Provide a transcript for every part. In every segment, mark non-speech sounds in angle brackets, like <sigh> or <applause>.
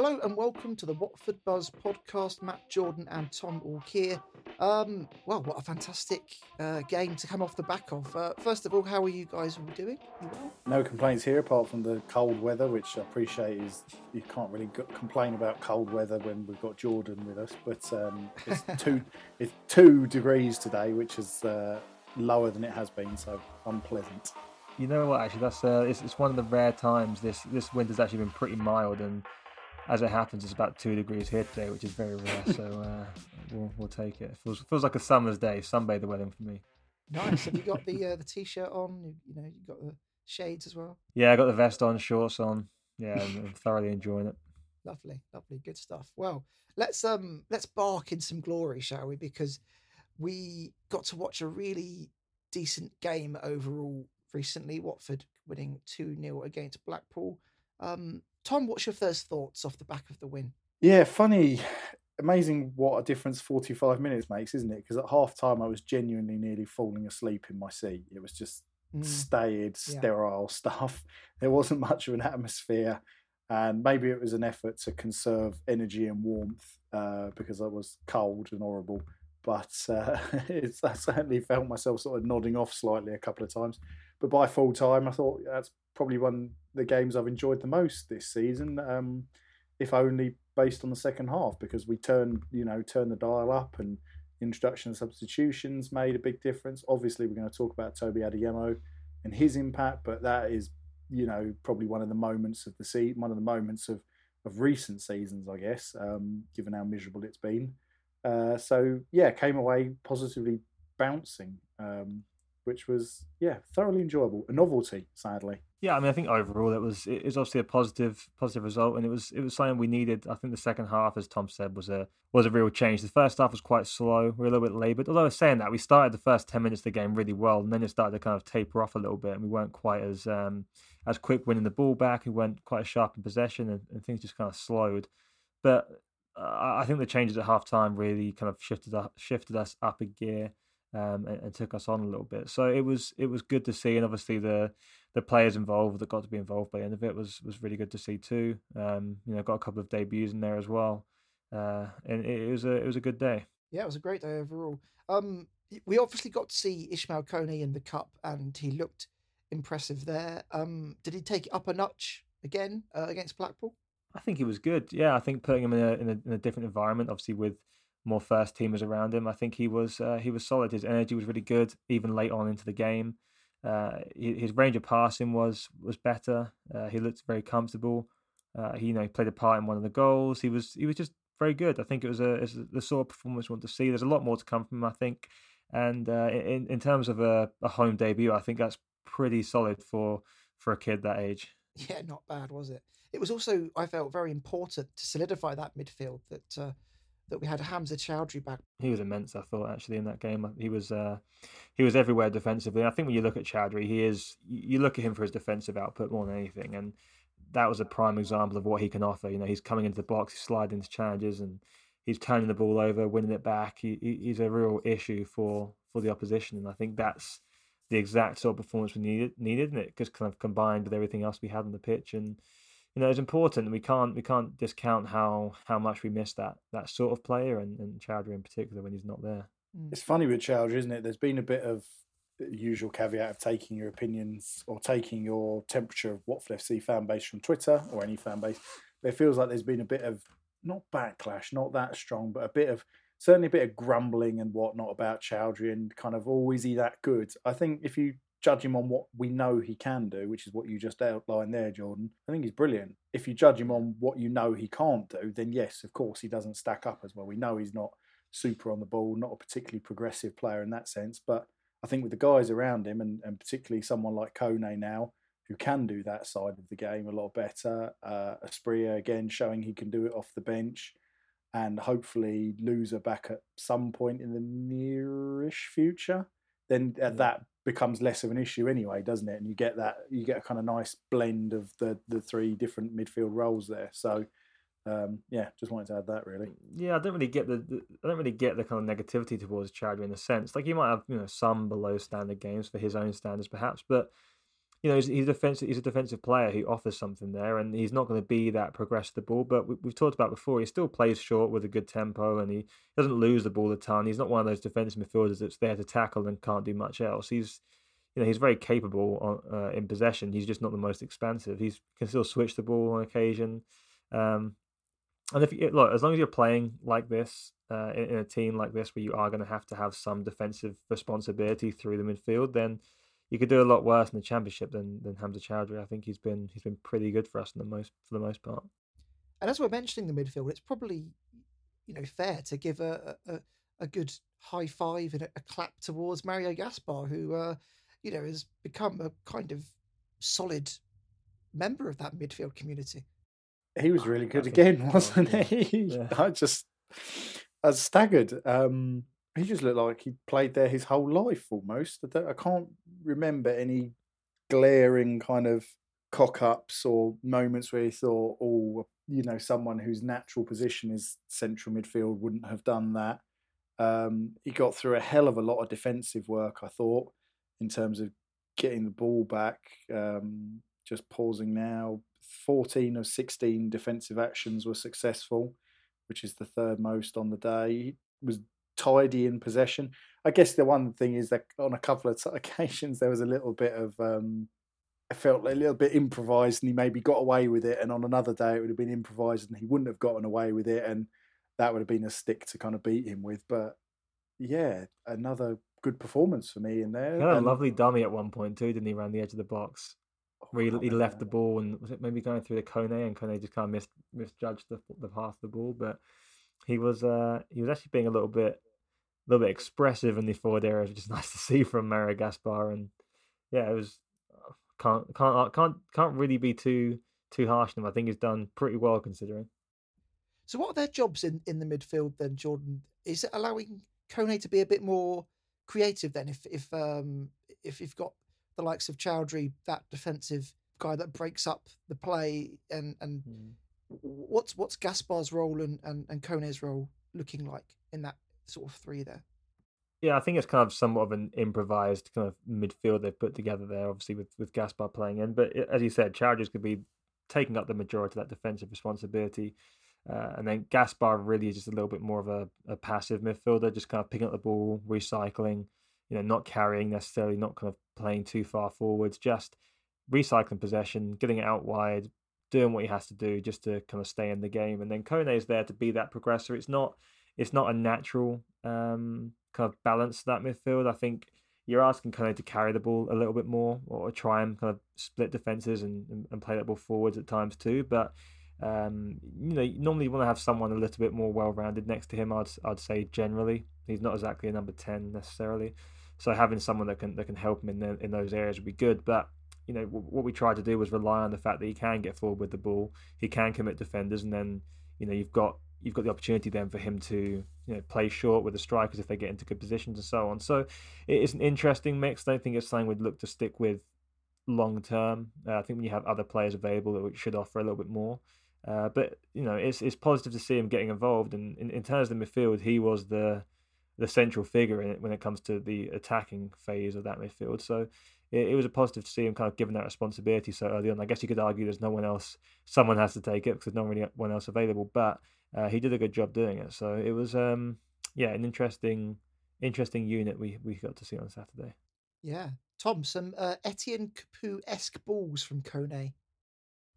Hello and welcome to the Watford Buzz podcast. Matt Jordan and Tom all here. Um, well, what a fantastic uh, game to come off the back of. Uh, first of all, how are you guys all doing? You well? No complaints here apart from the cold weather, which I appreciate is you can't really go- complain about cold weather when we've got Jordan with us. But um, it's <laughs> two it's two degrees today, which is uh, lower than it has been, so unpleasant. You know what? Actually, that's uh, it's, it's one of the rare times this this winter's actually been pretty mild, and as it happens, it's about two degrees here today, which is very rare. so uh, we'll we'll take it. it. Feels feels like a summer's day. Sunbathe the wedding for me. Nice. Have you got the <laughs> uh, the t-shirt on? You, you know, you got the shades as well. Yeah, I got the vest on, shorts on. Yeah, I'm, I'm thoroughly enjoying it. Lovely, lovely, good stuff. Well, let's um let's bark in some glory, shall we? Because we got to watch a really decent game overall recently. Watford winning two 0 against Blackpool. Um, Tom, what's your first thoughts off the back of the win? Yeah, funny, amazing what a difference 45 minutes makes, isn't it? Because at half time, I was genuinely nearly falling asleep in my seat. It was just Mm, staid, yeah. sterile <laughs> stuff. There wasn't much of an atmosphere, and maybe it was an effort to conserve energy and warmth uh, because I was cold and horrible. But uh, <laughs> it's, I certainly felt myself sort of nodding off slightly a couple of times. But by full time, I thought that's probably one of the games I've enjoyed the most this season. Um, if only based on the second half, because we turned, you know, turned the dial up and introduction of substitutions made a big difference. Obviously, we're going to talk about Toby Adeyemo and his impact, but that is, you know, probably one of the moments of the season, one of the moments of of recent seasons, I guess, um, given how miserable it's been. Uh, so yeah, came away positively bouncing, um, which was yeah thoroughly enjoyable. A novelty, sadly. Yeah, I mean, I think overall it was it was obviously a positive positive result, and it was it was something we needed. I think the second half, as Tom said, was a was a real change. The first half was quite slow. We were a little bit laboured. Although saying that, we started the first ten minutes of the game really well, and then it started to kind of taper off a little bit, and we weren't quite as um, as quick winning the ball back. We weren't quite as sharp in possession, and, and things just kind of slowed. But uh, I think the changes at half time really kind of shifted us, shifted us up a gear. Um, and, and took us on a little bit, so it was it was good to see, and obviously the the players involved that got to be involved by the end of it was was really good to see too. Um, you know, got a couple of debuts in there as well, uh, and it, was a it was a good day. Yeah, it was a great day overall. Um, we obviously got to see Ishmael Kone in the cup, and he looked impressive there. Um, did he take it up a notch again uh, against Blackpool? I think he was good. Yeah, I think putting him in a in a, in a different environment, obviously with more first teamers around him, I think he was uh, he was solid. His energy was really good, even late on into the game. Uh, his range of passing was was better. Uh, he looked very comfortable. Uh, he you know played a part in one of the goals. He was he was just very good. I think it was a it's the sort of performance we want to see. There's a lot more to come from him, I think. And uh, in in terms of a, a home debut, I think that's pretty solid for for a kid that age. Yeah, not bad, was it? It was also I felt very important to solidify that midfield that uh, that we had Hamza Choudhury back. He was immense. I thought actually in that game, he was uh, he was everywhere defensively. I think when you look at Chowdhury, he is you look at him for his defensive output more than anything, and that was a prime example of what he can offer. You know, he's coming into the box, he's sliding into challenges, and he's turning the ball over, winning it back. He, he, he's a real issue for for the opposition, and I think that's the exact sort of performance we needed needed, and it just kind of combined with everything else we had on the pitch and you know, it's important. We can't we can't discount how how much we miss that that sort of player and, and Choudhury in particular when he's not there. Mm. It's funny with Choudhury, isn't it? There's been a bit of usual caveat of taking your opinions or taking your temperature of Watford FC fan base from Twitter or any fan base. But it feels like there's been a bit of not backlash, not that strong, but a bit of certainly a bit of grumbling and whatnot about Choudhury and kind of, oh, is he that good? I think if you judge him on what we know he can do, which is what you just outlined there, Jordan, I think he's brilliant. If you judge him on what you know he can't do, then yes, of course, he doesn't stack up as well. We know he's not super on the ball, not a particularly progressive player in that sense. But I think with the guys around him, and, and particularly someone like Kone now, who can do that side of the game a lot better, uh, Asprilla again showing he can do it off the bench, and hopefully Louza back at some point in the nearish future, then uh, that becomes less of an issue anyway, doesn't it? And you get that you get a kind of nice blend of the the three different midfield roles there. So um, yeah, just wanted to add that really. Yeah, I don't really get the, the I don't really get the kind of negativity towards Choudhury in a sense. Like he might have you know some below standard games for his own standards perhaps, but you know he's, he's defensive. He's a defensive player who offers something there, and he's not going to be that progress the ball. But we, have talked about before, he still plays short with a good tempo, and he doesn't lose the ball a ton. He's not one of those defensive midfielders that's there to tackle and can't do much else. He's you know he's very capable on, uh, in possession. He's just not the most expansive. He can still switch the ball on occasion. Um, and if you look, as long as you're playing like this uh, in, in, a team like this, where you are going to have to have some defensive responsibility through the midfield, then you could do a lot worse in the championship than than Hamza Choudhury. I think he's been he's been pretty good for us in the most for the most part. And as we're mentioning the midfield, it's probably you know fair to give a a, a good high five and a, a clap towards Mario Gaspar, who uh, you know has become a kind of solid member of that midfield community he was really good again, <laughs> wasn't he? Yeah. <laughs> I just I was staggered. Um, he just looked like he played there his whole life almost. I, I can't remember any glaring kind of cock ups or moments where he thought, oh, you know, someone whose natural position is central midfield wouldn't have done that. Um, he got through a hell of a lot of defensive work, I thought, in terms of getting the ball back. Um, just pausing now, 14 of 16 defensive actions were successful, which is the third most on the day. He was tidy in possession. I guess the one thing is that on a couple of <laughs> occasions there was a little bit of um, I felt a little bit improvised, and he maybe got away with it. And on another day it would have been improvised, and he wouldn't have gotten away with it, and that would have been a stick to kind of beat him with. But yeah, another good performance for me in there. He had a lovely dummy at one point too, didn't he? Around the edge of the box where he, he left the ball and was it maybe going through the Kone and Kone just kind of mis, misjudged the the path of the ball, but he was uh he was actually being a little bit a little bit expressive in the forward area, which is <laughs> nice to see from Mario Gaspar, and yeah, it was uh, can't can't uh, can't can't really be too too harsh on him. I think he's done pretty well considering. So, what are their jobs in in the midfield then, Jordan? Is it allowing Kone to be a bit more creative then? If if um if you've got the likes of Choudhury, that defensive guy that breaks up the play, and and mm. what's what's Gaspar's role and, and and Kone's role looking like in that sort of three there? Yeah, I think it's kind of somewhat of an improvised kind of midfield they've put together there, obviously with with Gaspar playing in. But as you said, Choudhury's could be taking up the majority of that defensive responsibility. Uh, and then Gaspar really is just a little bit more of a, a passive midfielder, just kind of picking up the ball, recycling, you know, not carrying necessarily, not kind of playing too far forwards, just recycling possession, getting it out wide, doing what he has to do just to kind of stay in the game. And then Kone is there to be that progressor. It's not it's not a natural um, kind of balance to that midfield. I think you're asking Kone to carry the ball a little bit more or try and kind of split defenses and, and, play that ball forwards at times too. But um, you know, normally you want to have someone a little bit more well rounded next to him. I'd I'd say generally he's not exactly a number ten necessarily. So having someone that can that can help him in the, in those areas would be good. But you know what we tried to do was rely on the fact that he can get forward with the ball, he can commit defenders, and then you know you've got you've got the opportunity then for him to you know play short with the strikers if they get into good positions and so on. So it is an interesting mix. I don't think it's something we'd look to stick with long term. Uh, I think when you have other players available, that should offer a little bit more. Uh, but you know, it's it's positive to see him getting involved. And in, in terms of the midfield, he was the the central figure in it when it comes to the attacking phase of that midfield. So it, it, was a positive to see him kind of given that responsibility so early on. I guess you could argue there's no one else, someone has to take it because there's not really one else available, but uh, he did a good job doing it. So it was, um, yeah, an interesting, interesting unit we we got to see on Saturday. Yeah, Tom, some uh, Etienne Capoue esque balls from Kone.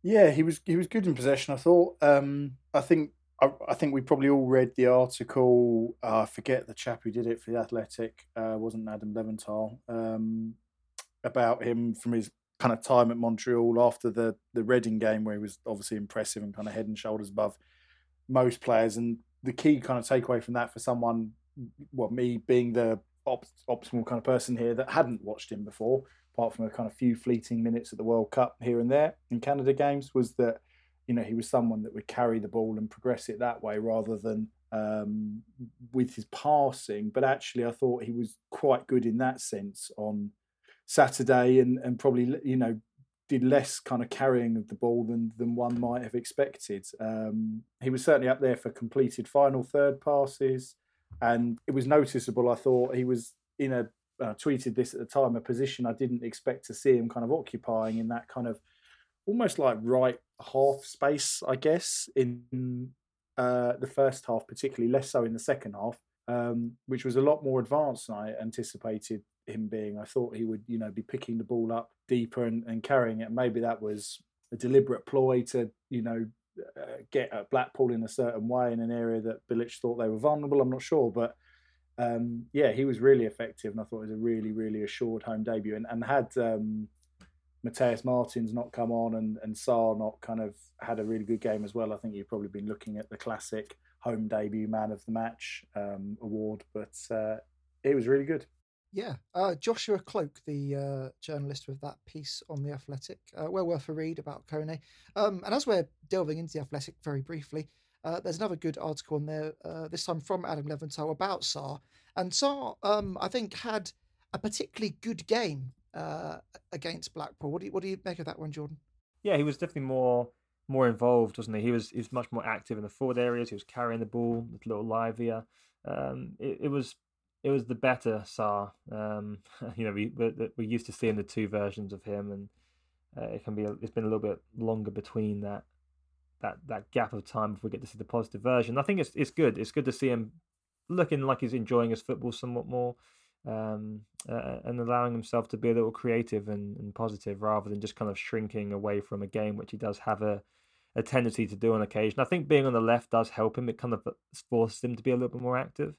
Yeah, he was he was good in possession. I thought. Um, I think I, I think we probably all read the article. Uh, I forget the chap who did it for the Athletic. Uh, wasn't Adam Leventhal um, about him from his kind of time at Montreal after the the Reading game, where he was obviously impressive and kind of head and shoulders above most players. And the key kind of takeaway from that for someone, well, me being the op- optimal kind of person here that hadn't watched him before, apart from a kind of few fleeting minutes at the World Cup here and there in Canada games, was that you know he was someone that would carry the ball and progress it that way rather than um, with his passing. But actually, I thought he was quite good in that sense on Saturday, and and probably you know did less kind of carrying of the ball than than one might have expected. Um, he was certainly up there for completed final third passes, and it was noticeable. I thought he was in a uh, tweeted this at the time a position I didn't expect to see him kind of occupying in that kind of almost like right half space, I guess, in uh, the first half, particularly less so in the second half, um, which was a lot more advanced than I anticipated him being. I thought he would, you know, be picking the ball up deeper and, and carrying it. Maybe that was a deliberate ploy to, you know, uh, get at Blackpool in a certain way in an area that Bilic thought they were vulnerable. I'm not sure, but um, yeah, he was really effective, and I thought it was a really, really assured home debut. And, and had um, Matheus Martins not come on and, and Sarr not kind of had a really good game as well, I think you've probably been looking at the classic home debut man of the match um, award. But uh, it was really good. Yeah, uh, Joshua Kloke, the uh, journalist with that piece on the Athletic, uh, well worth a read about Kone. Um, and as we're delving into the Athletic very briefly, uh, there's another good article in there, uh, this time from Adam Leventhal about Sarr, And Sarr, um, I think, had a particularly good game uh, against Blackpool. What do you what do you make of that one, Jordan? Yeah, he was definitely more more involved, wasn't he? He was he was much more active in the forward areas. He was carrying the ball, a little livelier. Um, it, it was it was the better Sarr. Um, <laughs> you know, we we used to seeing the two versions of him, and uh, it can be it's been a little bit longer between that that that gap of time before we get to see the positive version. I think it's it's good. It's good to see him looking like he's enjoying his football somewhat more um, uh, and allowing himself to be a little creative and, and positive rather than just kind of shrinking away from a game, which he does have a, a tendency to do on occasion. I think being on the left does help him. It kind of forces him to be a little bit more active.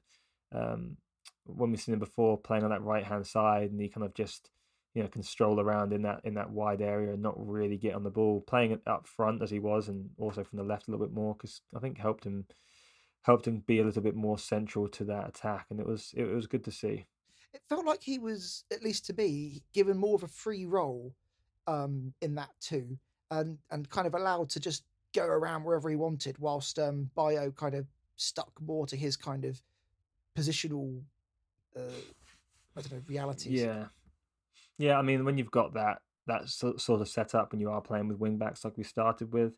Um, when we've seen him before playing on that right hand side, and he kind of just you know can stroll around in that in that wide area and not really get on the ball, playing it up front as he was, and also from the left a little bit more because I think helped him helped him be a little bit more central to that attack, and it was it, was good to see. It felt like he was, at least to me, given more of a free role um, in that too, and and kind of allowed to just go around wherever he wanted, whilst um, Bayo kind of stuck more to his kind of positional, uh, I don't know, realities. Yeah, yeah. I mean, when you've got that that sort of setup, and you are playing with wing backs like we started with,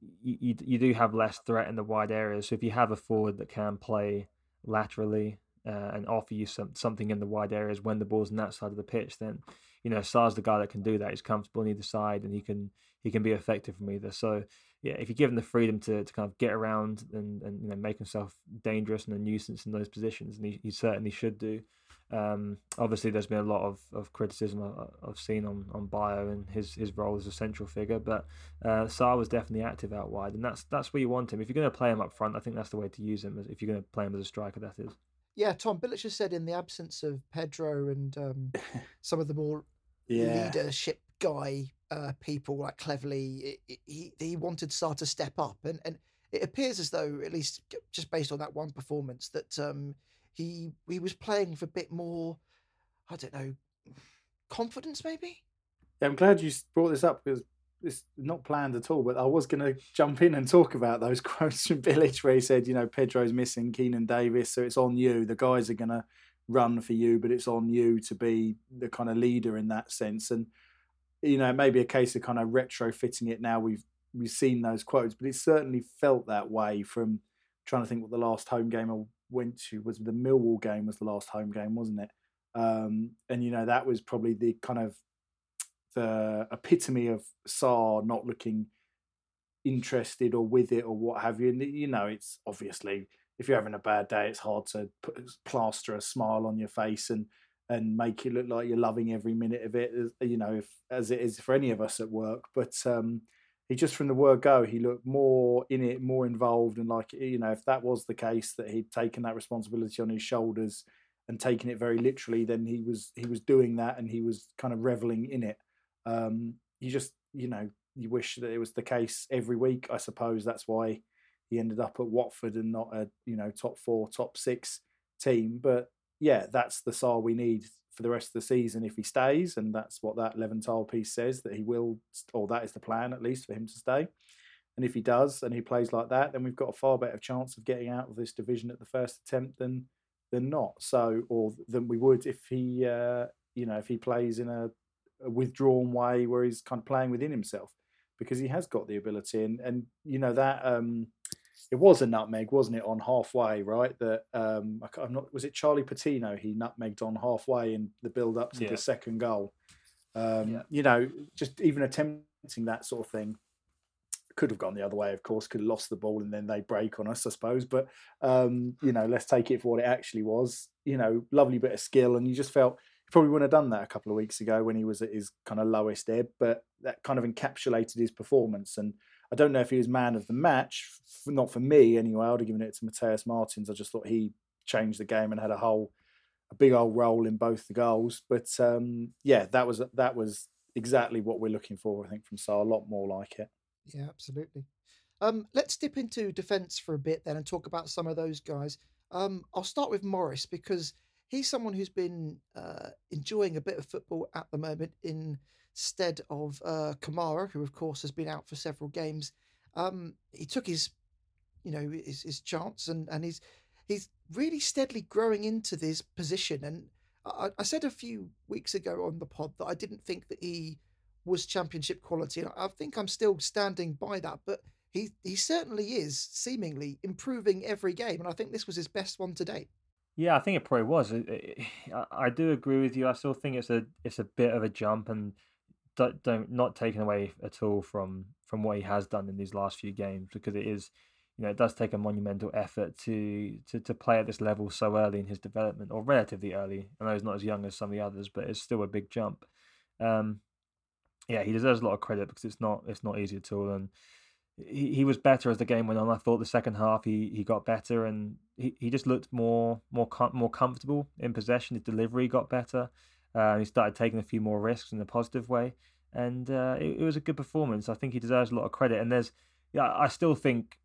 you, you, you do have less threat in the wide areas. So if you have a forward that can play laterally uh, and offer you some, something in the wide areas when the ball's on that side of the pitch, then you know Sarr's the guy that can do that. He's comfortable on either side, and he can he can be effective from either. So yeah, if you give him the freedom to, to kind of get around and, and you know make himself dangerous and a nuisance in those positions, and he, he certainly should do. Um, obviously, there's been a lot of, of criticism I've seen on, on Bayo and his, his role as a central figure, but uh, Sarr was definitely active out wide, and that's that's where you want him. If you're going to play him up front, I think that's the way to use him. If you're going to play him as a striker, that is. Yeah, Tom Bilic has said in the absence of Pedro and um, <laughs> some of the more yeah. leadership guy uh, people like Cleverley, he he wanted Sarr to step up, and and it appears as though, at least just based on that one performance, that um, he he was playing with a bit more, I don't know, confidence maybe. Yeah, I'm glad you brought this up because it's not planned at all, but I was going to jump in and talk about those <laughs> quotes from Bilic where he said, you know, Pedro's missing Keinan Davis, so it's on you. The guys are going to run for you, but it's on you to be the kind of leader in that sense. And you know, maybe a case of kind of retrofitting it now. We've we've seen those quotes, but it certainly felt that way from trying to think what the last home game I went to was the Millwall game was the last home game, wasn't it? Um, and you know that was probably the kind of the epitome of Sarr not looking interested or with it or what have you. And you know, it's obviously if you're having a bad day, it's hard to put plaster a smile on your face and and make it look like you're loving every minute of it. You know, if, as it is for any of us at work. But um, he just from the word go, he looked more in it, more involved, and like you know, if that was the case, that he'd taken that responsibility on his shoulders and taken it very literally, then he was he was doing that and he was kind of reveling in it. Um, you just you know you wish that it was the case every week. I suppose that's why he ended up at Watford and not a you know top four, top six team. But yeah, that's the Sarr we need for the rest of the season if he stays, and that's what that Leventhal piece says that he will, or that is the plan at least for him to stay. And if he does and he plays like that, then we've got a far better chance of getting out of this division at the first attempt than than not. So, or than we would if he, uh, you know, if he plays in a, a, withdrawn way where he's kind of playing within himself, because he has got the ability, and and you know that um, it was a nutmeg, wasn't it, on halfway, right? That um, I'm not. Was it Charlie Patino? He nutmegged on halfway in the build up to yeah. the second goal. Um, yeah. You know, just even attempting that sort of thing could have gone the other way. Of course, could have lost the ball and then they break on us, I suppose. But um, you know, let's take it for what it actually was. You know, lovely bit of skill, and you just felt he probably wouldn't have done that a couple of weeks ago when he was at his kind of lowest ebb. But that kind of encapsulated his performance and I don't know if he was man of the match, not for me anyway. I would have given it to Matheus Martins. I just thought he changed the game and had a whole, a big old role in both the goals. But um, yeah, that was that was exactly what we're looking for. I think from Sarr, a lot more like it. Yeah, absolutely. Um, let's dip into defence for a bit then and talk about some of those guys. Um, I'll start with Morris because he's someone who's been uh, enjoying a bit of football at the moment in stead of uh, Kamara, who of course has been out for several games. Um, he took his, you know, his, his chance, and and he's he's really steadily growing into this position. And I, I said a few weeks ago on the pod that I didn't think that he was championship quality, and I think I'm still standing by that. But he he certainly is seemingly improving every game, and I think this was his best one to date. Yeah, I think it probably was. I do agree with you. I still think it's a it's a bit of a jump, and don't, don't not taken away at all from from what he has done in these last few games because it is you know it does take a monumental effort to to to play at this level so early in his development or relatively early. I know he's not as young as some of the others, but it's still a big jump. Um, yeah, he deserves a lot of credit because it's not it's not easy at all, and he, he was better as the game went on. I thought the second half he, he got better and he, he just looked more more com- more comfortable in possession. His delivery got better. Uh, he started taking a few more risks in a positive way, and uh, it, it, was a good performance. I think he deserves a lot of credit. And there's, yeah, I still think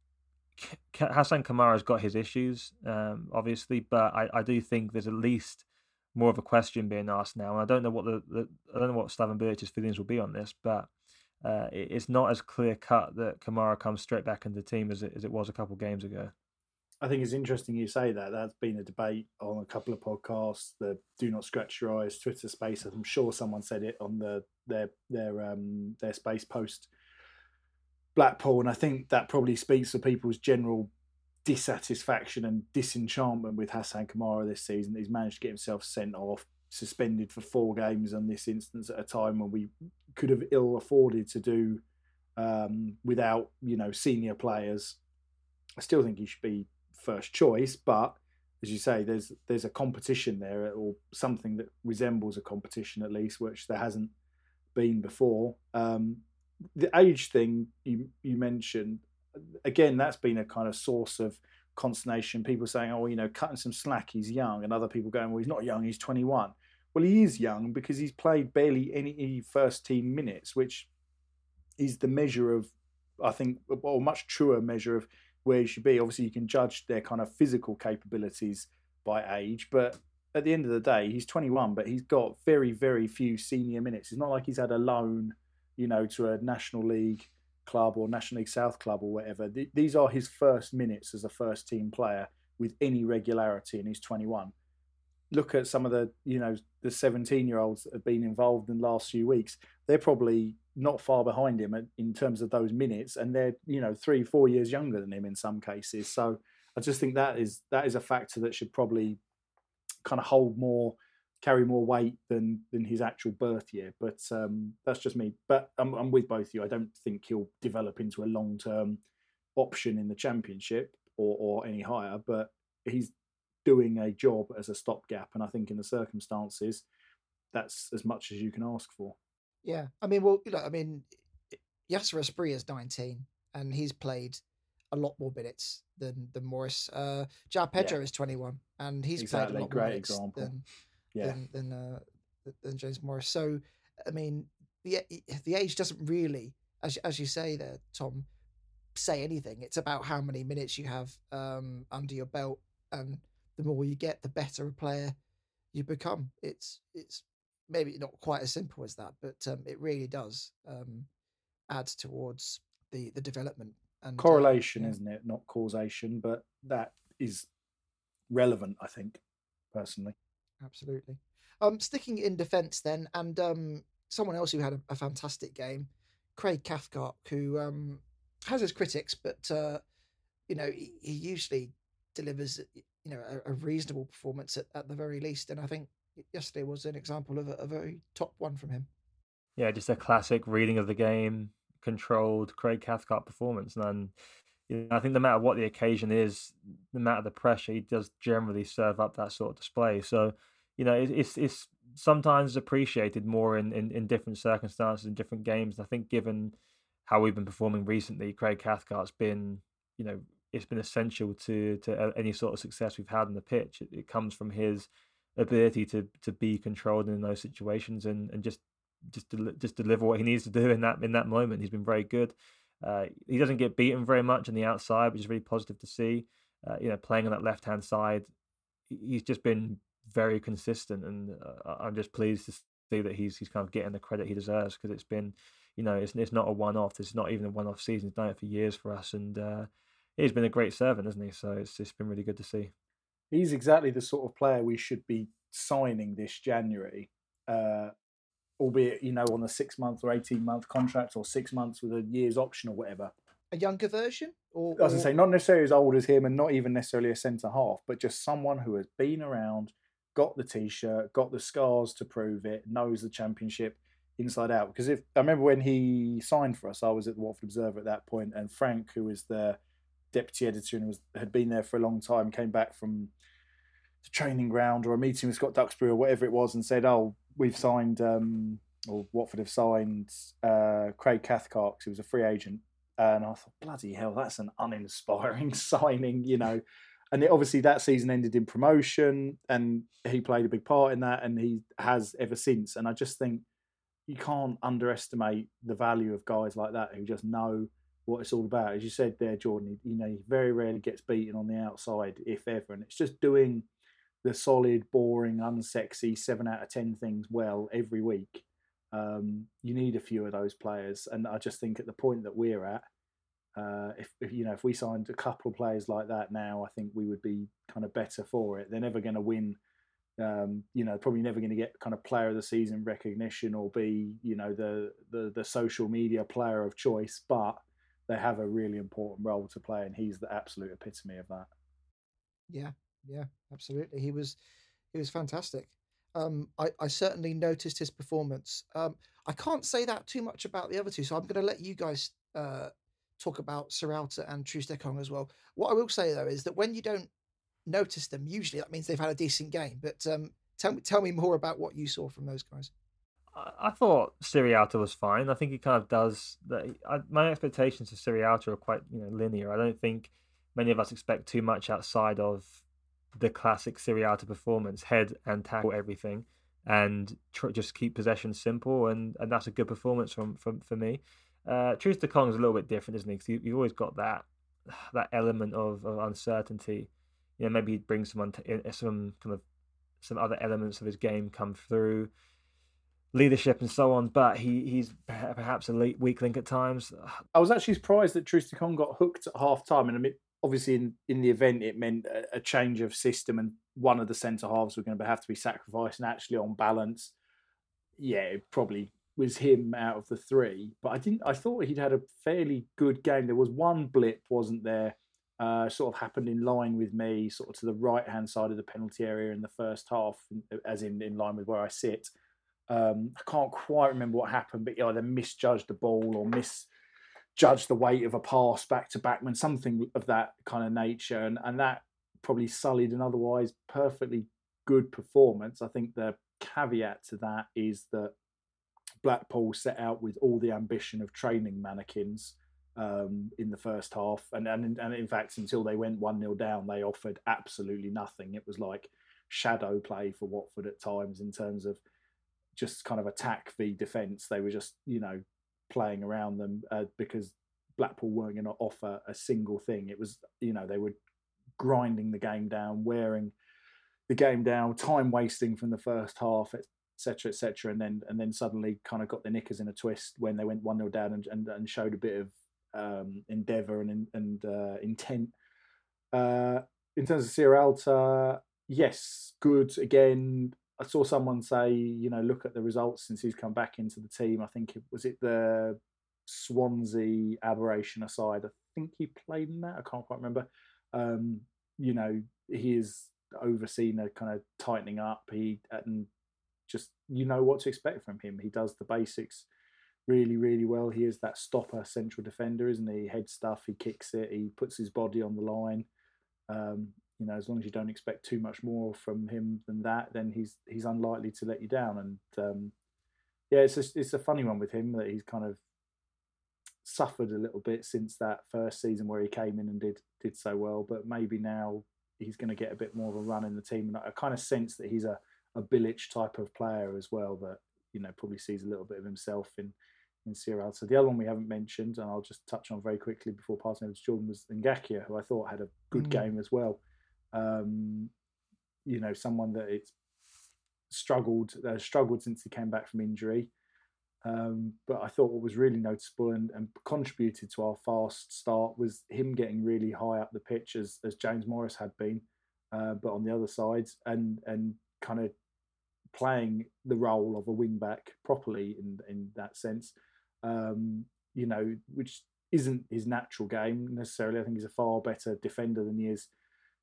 Hassan Kamara's got his issues, um, obviously, but I, I do think there's at least more of a question being asked now. And I don't know what the, the I don't know what Slaven Bilic's feelings will be on this, but uh, it, it's not as clear cut that Kamara comes straight back into the team as it, as it was a couple games ago. I think it's interesting you say that. That's been a debate on a couple of podcasts. The "Do Not Scratch Your Eyes" Twitter Space. I'm sure someone said it on the their their um their space post Blackpool, and I think that probably speaks to people's general dissatisfaction and disenchantment with Hassan Kamara this season. He's managed to get himself sent off, suspended for four games on this instance at a time when we could have ill afforded to do um, without you know senior players. I still think he should be first choice, but as you say, there's there's a competition there, or something that resembles a competition at least, which there hasn't been before. Um, the age thing you you mentioned, again, that's been a kind of source of consternation. People saying, "Oh, you know, cutting some slack, he's young," and other people going, "Well, he's not young, he's 21." Well, he is young because he's played barely any first team minutes, which is the measure of, I think, or much truer measure of where he should be. Obviously, you can judge their kind of physical capabilities by age, but at the end of the day, he's 21, but he's got very, very few senior minutes. It's not like he's had a loan, you know, to a National League club or National League South club or whatever. Th- these are his first minutes as a first team player with any regularity, and he's 21. Look at some of the, you know, the 17 year olds that have been involved in the last few weeks. They're probably not far behind him in terms of those minutes, and they're you know three, four years younger than him in some cases. So I just think that is that is a factor that should probably kind of hold more carry more weight than than his actual birth year. But um, that's just me. But I'm, I'm with both of you. I don't think he'll develop into a long term option in the championship or, or any higher. But he's doing a job as a stopgap, and I think in the circumstances, that's as much as you can ask for. Yeah, I mean, well, you know, I mean, Yasser Asprilla is 19, and he's played a lot more minutes than than Morris. Uh, João Pedro yeah. is 21, and he's exactly. played a lot Great more minutes example. than yeah. than than, uh, than James Morris. So, I mean, the the age doesn't really, as as you say there, Tom, say anything. It's about how many minutes you have um, under your belt, and the more you get, the better a player you become. It's it's maybe not quite as simple as that, but um, it really does um, add towards the the development and uh, correlation, uh, yeah. isn't it? Not causation, but that is relevant, I think, personally. Absolutely. Um, sticking in defence then, and um, someone else who had a, a fantastic game, Craig Cathcart, who um, has his critics, but uh, you know he, he usually delivers you know a, a reasonable performance at, at, the very least, and I think yesterday was an example of a, a very top one from him. Yeah, just a classic reading of the game, controlled Craig Cathcart performance, and you know, I think no matter what the occasion is, no matter the pressure, he does generally serve up that sort of display. So, you know, it, it's it's sometimes appreciated more in, in, in different circumstances in different games. I think given how we've been performing recently, Craig Cathcart's been, you know, it's been essential to to any sort of success we've had on the pitch. It, it comes from his ability to to be controlled in those situations and and just just just deliver what he needs to do in that in that moment. He's been very good. Uh, he doesn't get beaten very much on the outside, which is really positive to see. Uh, you know, playing on that left hand side, he's just been very consistent, and uh, I'm just pleased to see that he's he's kind of getting the credit he deserves because it's been, you know, it's it's not a one off. It's not even a one off season. He's done it for years for us, and uh, he's been a great servant, hasn't he? So it's it's been really good to see. He's exactly the sort of player we should be signing this January. Uh, albeit you know on a six month or eighteen month contract or six months with a year's option or whatever. A younger version, or, or... as I say, not necessarily as old as him, and not even necessarily a centre half, but just someone who has been around, got the t-shirt, got the scars to prove it, knows the championship inside out. Because if I remember when he signed for us, I was at the Watford Observer at that point, and Frank, who was the deputy editor and was had been there for a long time, came back from the training ground or a meeting with Scott Duxbury or whatever it was, and said, "Oh, we've signed, um, or Watford have signed uh, Craig Cathcart, who was a free agent. And I thought, bloody hell, that's an uninspiring <laughs> signing, you know. And it, obviously, that season ended in promotion, and he played a big part in that, and he has ever since. And I just think you can't underestimate the value of guys like that who just know what it's all about. As you said there, Jordan, you know, he very rarely gets beaten on the outside, if ever. And it's just doing the solid, boring, unsexy seven out of ten things well every week. Um, you need a few of those players, and I just think at the point that we're at, uh, if, if, you know if we signed a couple of players like that now, I think we would be kind of better for it. They're never going to win. Um, you know, probably never going to get kind of player of the season recognition or be you know the, the the social media player of choice, but they have a really important role to play, and he's the absolute epitome of that. Yeah, yeah, absolutely. He was he was fantastic. Um, I, I certainly noticed his performance. Um, I can't say that too much about the other two, so I'm going to let you guys uh, talk about Sierralta and Troost-Ekong as well. What I will say though is that when you don't notice them, usually that means they've had a decent game. But um, tell me tell me more about what you saw from those guys. I thought Sierralta was fine. I think he kind of does. The, I, my expectations of Sierralta are quite you know linear. I don't think many of us expect too much outside of the classic Sierralta performance, head and tackle everything, and tr- just keep possession simple, and, and that's a good performance from from for me. Uh, Troost-Ekong is a little bit different, isn't? Because you, you've always got that that element of, of uncertainty. You know, maybe he brings some some kind of some other elements of his game come through leadership and so on, but he he's perhaps a weak link at times. I was actually surprised that Troost-Ekong got hooked at half time, and I mean, obviously in, in the event it meant a, a change of system and one of the centre halves were going to have to be sacrificed and actually on balance yeah it probably was him out of the three but i didn't i thought he'd had a fairly good game there was one blip wasn't there uh, sort of happened in line with me, sort of to the right hand side of the penalty area in the first half, as in in line with where I sit. Um, I can't quite remember what happened, but either misjudged the ball or misjudged the weight of a pass back to Bachmann, something of that kind of nature, and and that probably sullied an otherwise perfectly good performance. I think the caveat to that is that Blackpool set out with all the ambition of training mannequins um, in the first half, and, and and in fact, until they went one 0 down, they offered absolutely nothing. It was like shadow play for Watford at times in terms of just kind of attack the defence. They were just you know playing around them uh, because Blackpool weren't going to offer a single thing. It was you know they were grinding the game down, wearing the game down, time wasting from the first half, etc., etc., and then and then suddenly kind of got the knickers in a twist when they went one 0 down and, and, and showed a bit of um, endeavour and and uh, intent. Uh, in terms of Sierralta, yes, good again. I saw someone say, you know, look at the results since he's come back into the team. I think it was it the Swansea aberration aside. I think he played in that. I can't quite remember. Um, you know, he is overseen a kind of tightening up. He and just you know what to expect from him. He does the basics really, really well. He is that stopper central defender, isn't he? Head stuff, he kicks it, he puts his body on the line. Um, you know, as long as you don't expect too much more from him than that, then he's he's unlikely to let you down. And um, yeah, it's a, it's a funny one with him that he's kind of suffered a little bit since that first season where he came in and did did so well. But maybe now he's going to get a bit more of a run in the team. And I kind of sense that he's a a Bilic type of player as well that you know probably sees a little bit of himself in in Sierra. So the other one we haven't mentioned, and I'll just touch on very quickly before passing over to Jordan, was Ngakia, who I thought had a good mm. game as well. Um, you know, someone that it's struggled uh, struggled since he came back from injury. Um, but I thought what was really noticeable and, and, contributed to our fast start was him getting really high up the pitch as, as James Morris had been, uh, but on the other side and and kind of playing the role of a wing back properly in in that sense um, you know, which isn't his natural game necessarily. I think he's a far better defender than he is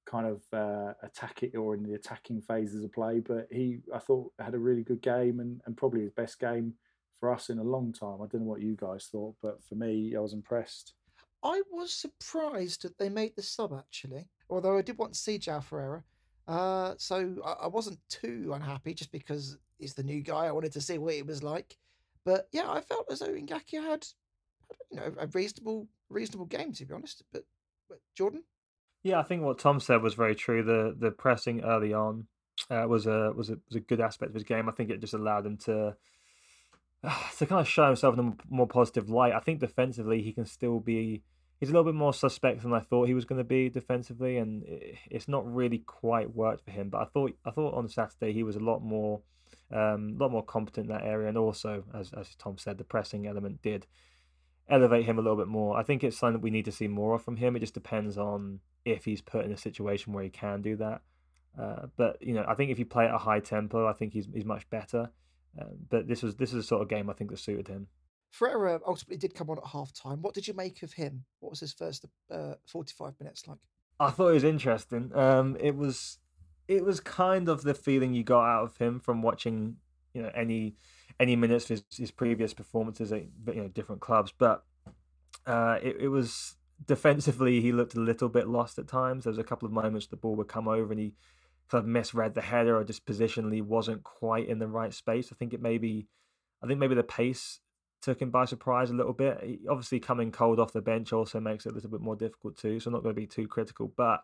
kind of uh, attack it or in the attacking phases of play. But he, I thought, had a really good game and, and probably his best game for us in a long time. I don't know what you guys thought, but for me, I was impressed. I was surprised that they made the sub actually, although I did want to see João Ferreira. Uh, so I, I, wasn't too unhappy just because he's the new guy. I wanted to see what it was like. But yeah, I felt as though Ngakia had, you know, a reasonable reasonable game to be honest. But, but Jordan. Yeah, I think what Tom said was very true. The the pressing early on uh, was a was a was a good aspect of his game. I think it just allowed him to uh, <sighs> to kind of show himself in a more positive light. I think defensively he can still be. He's a little bit more suspect than I thought he was going to be defensively, and it's not really quite worked for him. But I thought I thought on Saturday he was a lot more um, a lot more competent in that area, and also, as as Tom said, the pressing element did elevate him a little bit more. I think it's something that we need to see more of from him. It just depends on if he's put in a situation where he can do that. Uh, but you know, I think if you play at a high tempo, I think he's he's much better. Uh, but this was this is a sort of game I think that suited him. Ferreira ultimately did come on at half time. What did you make of him? What was his first uh, 45 minutes like? I thought it was interesting. Um, it was it was kind of the feeling you got out of him from watching you know any any minutes of his, his previous performances at you know different clubs but uh, it, it was defensively he looked a little bit lost at times there was a couple of moments the ball would come over and he kind of misread the header or just positionally wasn't quite in the right space i think it maybe i think maybe the pace took him by surprise a little bit he, obviously coming cold off the bench also makes it a little bit more difficult too so i'm not going to be too critical but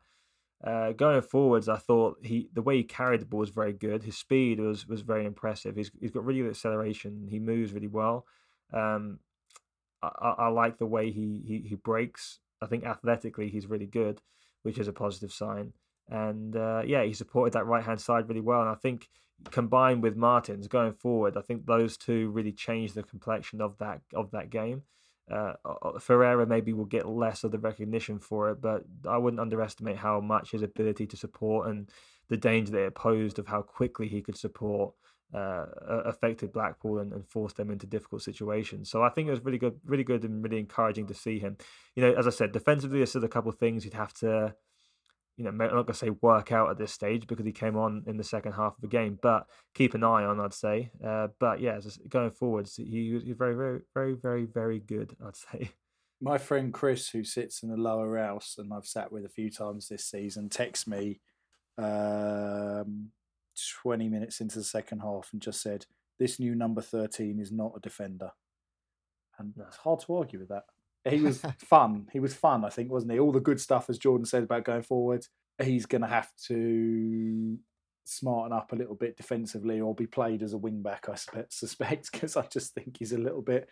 uh, going forwards, I thought he the way he carried the ball was very good. His speed was was very impressive. He's he's got really good acceleration. He moves really well. Um, I, I, like the way he, he he breaks. I think athletically he's really good, which is a positive sign. And uh, yeah, he supported that right hand side really well. And I think combined with Martins going forward, I think those two really changed the complexion of that of that game. Uh, Ferreira maybe will get less of the recognition for it, but I wouldn't underestimate how much his ability to support and the danger that it posed of how quickly he could support uh, affected Blackpool and, and, forced them into difficult situations. So I think it was really good, really good, and really encouraging to see him. You know, as I said, defensively, there's still a couple of things you'd have to, you know, I'm not to say work out at this stage because he came on in the second half of the game, but keep an eye on, I'd say. Uh, but yeah, going forwards, he, was very, very, very, very, very good, <laughs> I'd say. My friend Chris, who sits in the lower house and I've sat with a few times this season, texts me um, 20 minutes into the second half and just said, This new number 13 is not a defender. And it's hard to argue with that. He was <laughs> fun. He was fun, I think, wasn't he? All the good stuff, as Jordan said about going forward. He's going to have to smarten up a little bit defensively or be played as a wing back, I suspect, <laughs> because I just think he's a little bit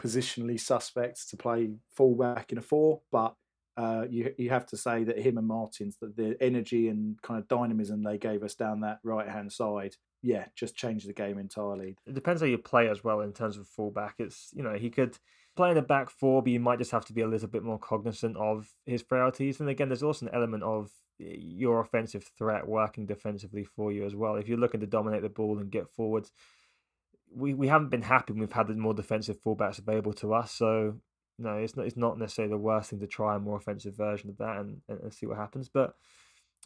positionally suspect to play fullback in a four. But uh, you you have to say that him and Martins, that the energy and kind of dynamism they gave us down that right hand side, yeah, just changed the game entirely. It depends how you play as well in terms of fullback. It's you know he could play in the back four, but you might just have to be a little bit more cognizant of his priorities. And again, there's also an element of your offensive threat working defensively for you as well. If you're looking to dominate the ball and get forwards, we, we haven't been happy when we've had the more defensive fullbacks available to us. So no, it's not. It's not necessarily the worst thing to try a more offensive version of that and, and, see what happens. But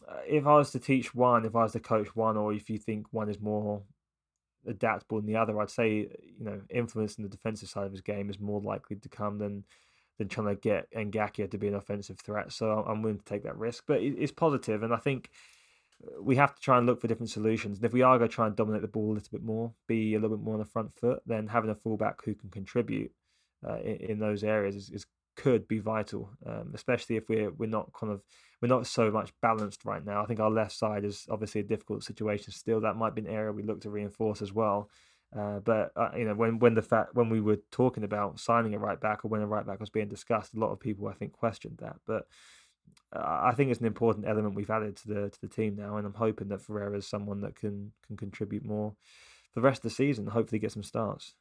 uh, if I was to teach one, if I was to coach one, or if you think one is more adaptable than the other, I'd say you know influencing the defensive side of his game is more likely to come than than trying to get Ngakia to be an offensive threat. So I'm willing to take that risk, but it's positive, and I think uh, we have to try and look for different solutions. And if we are going to try and dominate the ball a little bit more, be a little bit more on the front foot, then having a fullback who can contribute uh, in, in, those areas is, is could be vital, um, especially if we're we're not kind of we're not so much balanced right now. I think our left side is obviously a difficult situation still. That might be an area we look to reinforce as well. Uh, but uh, you know, when when the fact when we were talking about signing a right back or when a right back was being discussed, a lot of people I think questioned that. But uh, I think it's an important element we've added to the to the team now, and I'm hoping that Ferreira is someone that can can contribute more for the rest of the season. Hopefully, get some starts.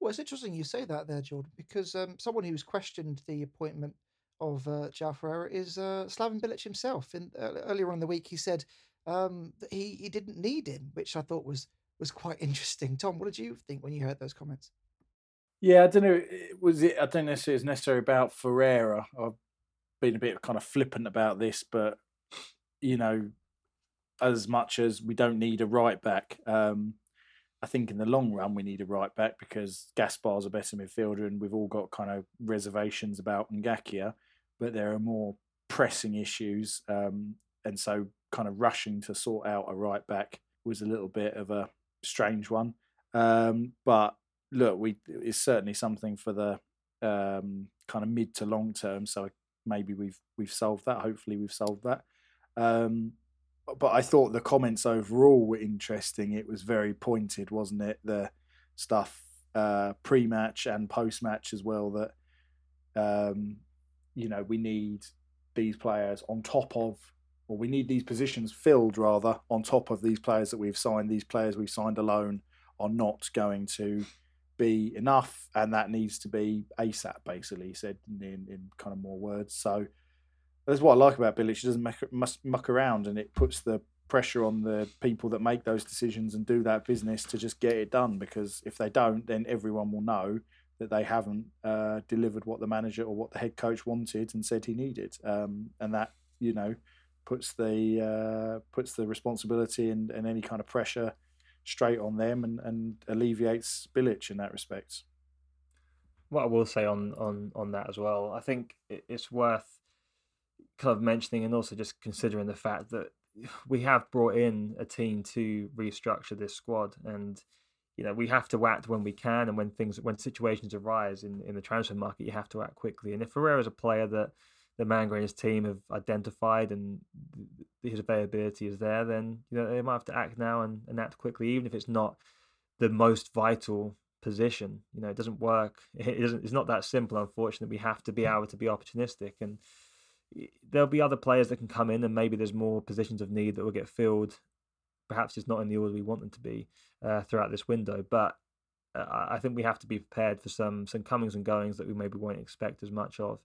Well, it's interesting you say that there, Jordan, because um, someone who's questioned the appointment of uh, João Ferreira is uh, Slaven Bilic himself. In, uh, earlier on in the week, he said um, that he, he didn't need him, which I thought was was quite <laughs> interesting. Tom, what did you think when you heard those comments? Yeah, I don't know. Was it? I don't know if it was necessarily about Ferreira. I've been a bit kind of flippant about this, but you know, as much as we don't need a right back, um, I think in the long run we need a right back because Gaspar's a better midfielder, and we've all got kind of reservations about Ngakia, but there are more pressing issues, um, and so kind of rushing to sort out a right back was a little bit of a strange one. Um, but look, we it's certainly something for the um, kind of mid to long term. So maybe we've we've solved that. Hopefully, we've solved that. Um, but I thought the comments overall were interesting. It was very pointed, wasn't it? The stuff uh, pre-match and post-match as well. That um, you know we need these players on top of, or we need these positions filled rather on top of these players that we've signed. These players we've signed alone are not going to be enough, and that needs to be ASAP. Basically, he said in, in kind of more words. So that's what I like about Bilic. She doesn't muck, muck around, and it puts the pressure on the people that make those decisions and do that business to just get it done. Because if they don't, then everyone will know that they haven't uh, delivered what the manager or what the head coach wanted and said he needed, um, and that you know puts the uh, puts the responsibility and, and any kind of pressure straight on them and, and alleviates Bilic in that respect. What I will say on on on that as well, I think it's worth kind of mentioning and also just considering the fact that we have brought in a team to restructure this squad and you know we have to act when we can and when things when situations arise in, in the transfer market you have to act quickly. And if Ferreira is a player that the Manga and his team have identified and his availability is there then you know they might have to act now and, and act quickly even if it's not the most vital position. You know it doesn't work. <laughs> It doesn't it's not that simple unfortunately. We have to be hmm. able to be opportunistic. And there'll be other players that can come in, and maybe there's more positions of need that will get filled. Perhaps it's not in the order we want them to be uh, throughout this window, but uh, I think we have to be prepared for some some comings and goings that we maybe won't expect as much of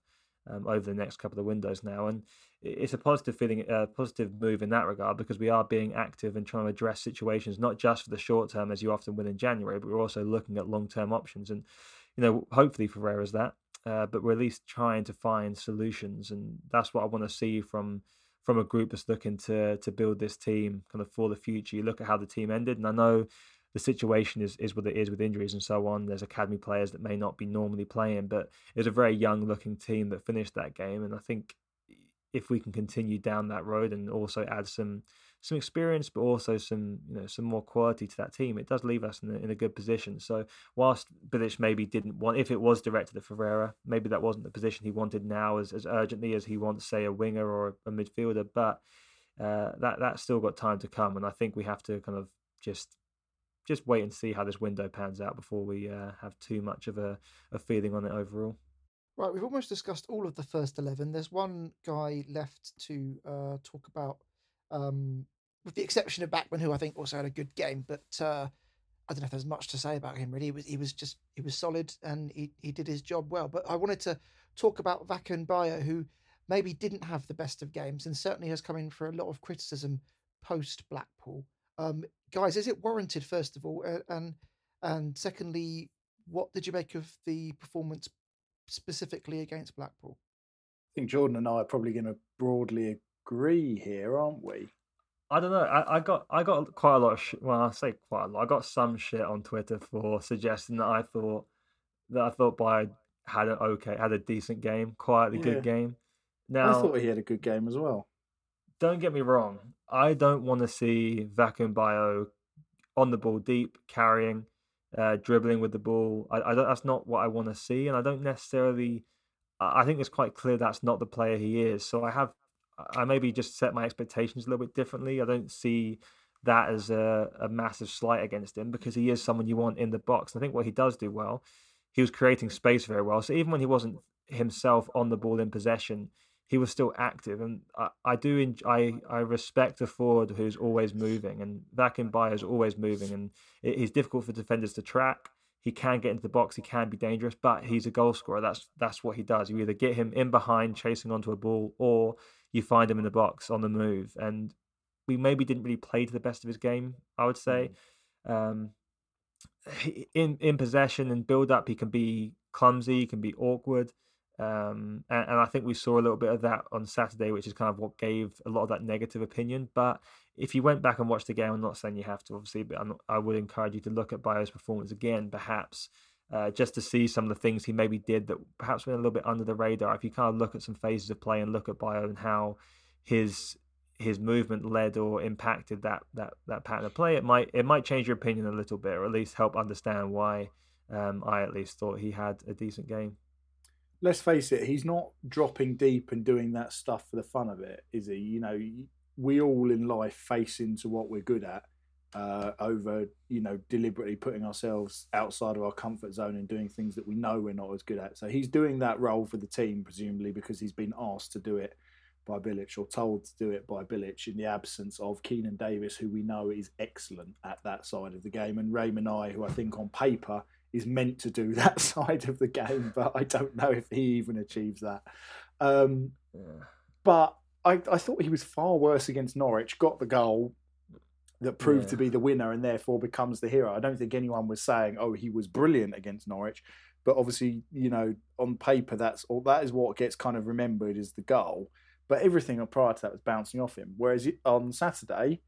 um, over the next couple of windows now. And it's a positive feeling, a uh, positive move in that regard because we are being active and trying to address situations not just for the short term as you often will in January, but we're also looking at long term options. And you know, hopefully Ferreira's that, uh, but we're at least trying to find solutions, and that's what I want to see from from a group that's looking to to build this team kind of for the future. You look at how the team ended, and I know the situation is, is what it is with injuries and so on. There's academy players that may not be normally playing, but it's a very young looking team that finished that game. And I think if we can continue down that road and also add some some experience, but also some you know some more quality to that team, it does leave us in a, in a good position. So whilst Bilic maybe didn't want, if it was directed at Ferreira, maybe that wasn't the position he wanted now as as urgently as he wants, say, a winger or a midfielder. But uh, that that's still got time to come, and I think we have to kind of just just wait and see how this window pans out before we uh, have too much of a, a feeling on it overall. Right, we've almost discussed all of the first 11. There's one guy left to uh, talk about, um, with the exception of Bachmann, who I think also had a good game, but uh, I don't know if there's much to say about him really. He was, he was just, he was solid and he, he did his job well. But I wanted to talk about Vakoun Bayo, who maybe didn't have the best of games and certainly has come in for a lot of criticism post Blackpool. Um, guys, is it warranted? First of all, uh, and and secondly, what did you make of the performance specifically against Blackpool? I think Jordan and I are probably going to broadly agree here, aren't we? I don't know. I, I got I got quite a lot of sh- well, I say quite a lot. I got some shit on Twitter for suggesting that I thought that I thought by had an okay, had a decent game, quietly yeah. good game. Now I thought he had a good game as well. Don't get me wrong. I don't want to see Vakoun Bayo on the ball deep, carrying, uh, dribbling with the ball. I, I that's not what I want to see, and I don't necessarily. I think it's quite clear that's not the player he is. So I have, I maybe just set my expectations a little bit differently. I don't see that as a, a massive slight against him because he is someone you want in the box. I think what he does do well, he was creating space very well. So even when he wasn't himself on the ball in possession, he was still active, and I, I do I I respect a forward who's always moving, and Vakoun Bayo is always moving, and it, he's difficult for defenders to track. He can get into the box, he can be dangerous, but he's a goal scorer. That's that's what he does. You either get him in behind chasing onto a ball, or you find him in the box on the move. And we maybe didn't really play to the best of his game. I would say. Mm. Um, in in possession and build up, he can be clumsy, he can be awkward. Um, and, and, I think we saw a little bit of that on Saturday, which is kind of what gave a lot of that negative opinion. But if you went back and watched the game, I'm not saying you have to, obviously, but not, i would encourage you to look at Bayo's performance again, perhaps, uh, just to see some of the things he maybe did that perhaps went a little bit under the radar. If you kind of look at some phases of play and look at Bayo and how his his movement led or impacted that that that pattern of play, it might it might change your opinion a little bit, or at least help understand why um, I at least thought he had a decent game let's face it, he's not dropping deep and doing that stuff for the fun of it, is he? You know, we all in life face into what we're good at uh, over, you know, deliberately putting ourselves outside of our comfort zone and doing things that we know we're not as good at. So he's doing that role for the team, presumably because he's been asked to do it by Bilic or told to do it by Bilic in the absence of Keinan Davis, who we know is excellent at that side of the game, and Rey Manaj, who I think on paper is meant to do <laughs> that side of the game, but I don't know if he even achieves that. Um, yeah. But I, I, thought he was far worse against Norwich, got the goal that proved yeah. to be the winner and therefore becomes the hero. I don't think anyone was saying, oh, he was brilliant against Norwich. But obviously, you know, on paper, that's all. That is what gets kind of remembered is the goal. But everything prior to that was bouncing off him. Whereas on Saturday,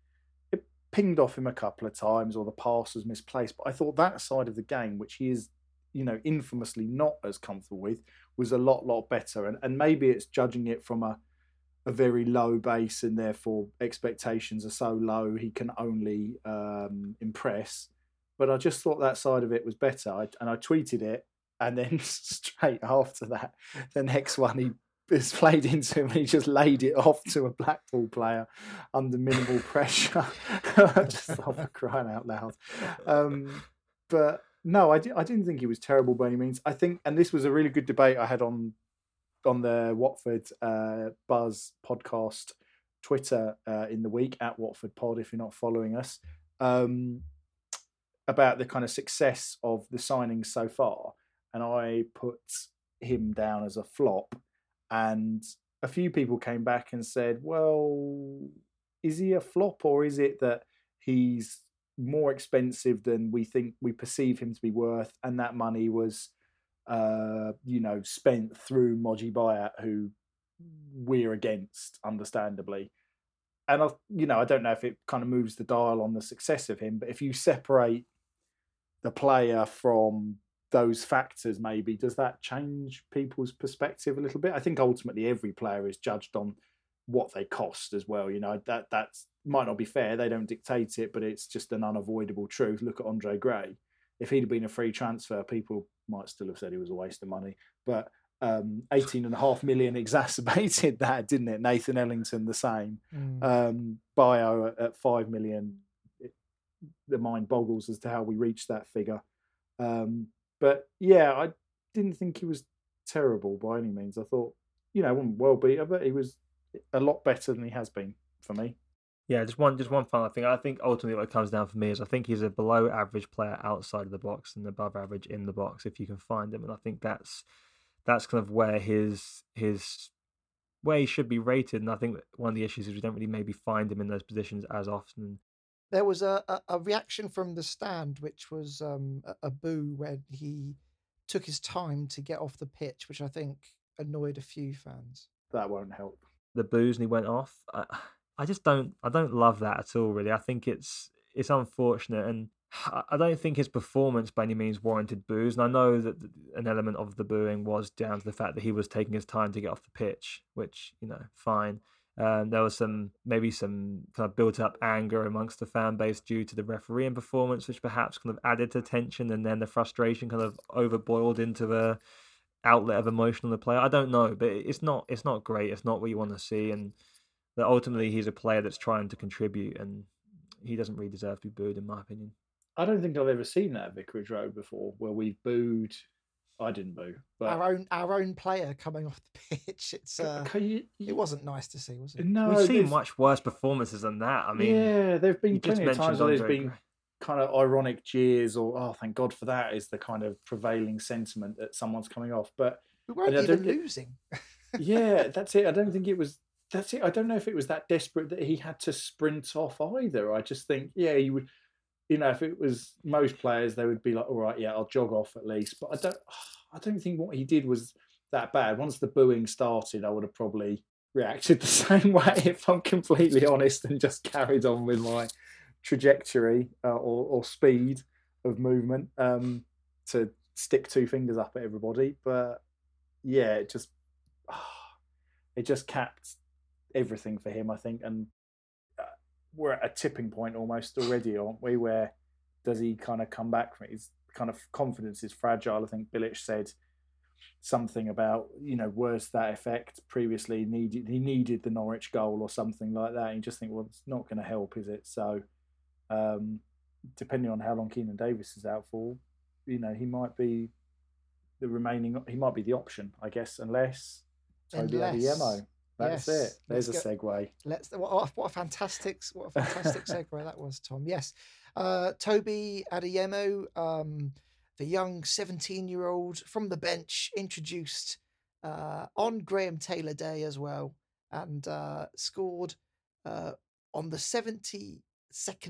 it pinged off him a couple of times or the pass was misplaced. But I thought that side of the game, which he is, you know, infamously not as comfortable with, was a lot, lot better. And and maybe it's judging it from a a very low base and therefore expectations are so low he can only um, impress. But I just thought that side of it was better. I, and I tweeted it and then <laughs> straight after that, the next one he it's played into him and he just laid it off to a Blackpool player under minimal pressure. <laughs> just stop crying out loud. Um, but no, I, di- I didn't think he was terrible by any means. I think, and this was a really good debate I had on on the Watford uh, Buzz podcast Twitter uh, in the week at Watford Pod. If you're not following us, um, about the kind of success of the signings so far, and I put him down as a flop and a few people came back and said, well, is he a flop or is it that he's more expensive than we think we perceive him to be worth, and that money was, uh, you know, spent through Mogi Bayat, who we're against, understandably. And I, you know, I don't know if it kind of moves the dial on the success of him, but if you separate the player from those factors, maybe does that change people's perspective a little bit? I think ultimately every player is judged on what they cost as well. You know that that's might not be fair. They don't dictate it, but it's just an unavoidable truth. Look at Andre Gray. If he'd have been a free transfer, people might still have said he was a waste of money. But um, 18 and a half million exacerbated <laughs> that, didn't it? Nathan Ellington, the same. Mm. Um, Bayo at, at 5 million, it, the mind boggles as to how we reached that figure. Um, but yeah, I didn't think he was terrible by any means. I thought, you know, wasn't well beater, but he was a lot better than he has been for me. Yeah, just one just one final thing. I think ultimately what it comes down for me is I think he's a below average player outside of the box and above average in the box if you can find him. And I think that's that's kind of where his his where he should be rated. And I think one of the issues is we don't really maybe find him in those positions as often. There was a, a, a reaction from the stand, which was um, a, a boo when he took his time to get off the pitch, which I think annoyed a few fans. That won't help. The boos and he went off. I, I just don't. I don't love that at all. Really, I think it's it's unfortunate and I don't think his performance by any means warranted boos, and I know that an element of the booing was down to the fact that he was taking his time to get off the pitch, which you know, fine. Um, there was some maybe some kind of built up anger amongst the fan base due to the refereeing performance, which perhaps kind of added to tension, and then the frustration kind of overboiled into a outlet of emotion on the player. I don't know, but it's not it's not great. It's not what you want to see, and that ultimately he's a player that's trying to contribute, and he doesn't really deserve to be booed, in my opinion. I don't think I've ever seen that at Vicarage Road before, where we've booed. I didn't boo, but our own our own player coming <laughs> off the pitch. It's uh, you, you, it wasn't nice to see, was it? No, we've seen much worse performances than that. I mean, yeah, there've been plenty of times where there's been kind of ironic jeers or oh, thank God for that is the kind of prevailing sentiment that someone's coming off. But we weren't even losing. <laughs> yeah, that's it. I don't think it was. That's it. I don't know if it was that desperate that he had to sprint off either. I just think, yeah, you would you know, if it was most players, they would be like, all right, yeah, I'll jog off at least. But I don't, <sighs> I don't think what he did was that bad. Once the booing started, I would have probably reacted <laughs> the same way, if I'm completely honest, and just carried on with my trajectory uh, or, or, speed of movement um, to stick two fingers up at everybody. But yeah, it just, <sighs> it just capped everything for him, I think, and we're at a tipping point almost already, aren't we? Where does he kind of come back from it? His kind of confidence is fragile. I think Bilic said something about you know worse that effect previously needed he needed the Norwich goal or something like that. And you just think, well, it's not going to help, is it? So, um, depending on how long Keinan Davis is out for, you know, he might be the remaining. He might be the option, I guess, unless Toby Adeyemo that's yes. it. There's let's a segue. Let's. What, what a fantastic, what a fantastic <laughs> segue that was, Tom. Yes, uh, Toby Adeyemo, um, the young 17-year-old from the bench, introduced uh, on Graham Taylor Day as well, and uh, scored uh, on the 72nd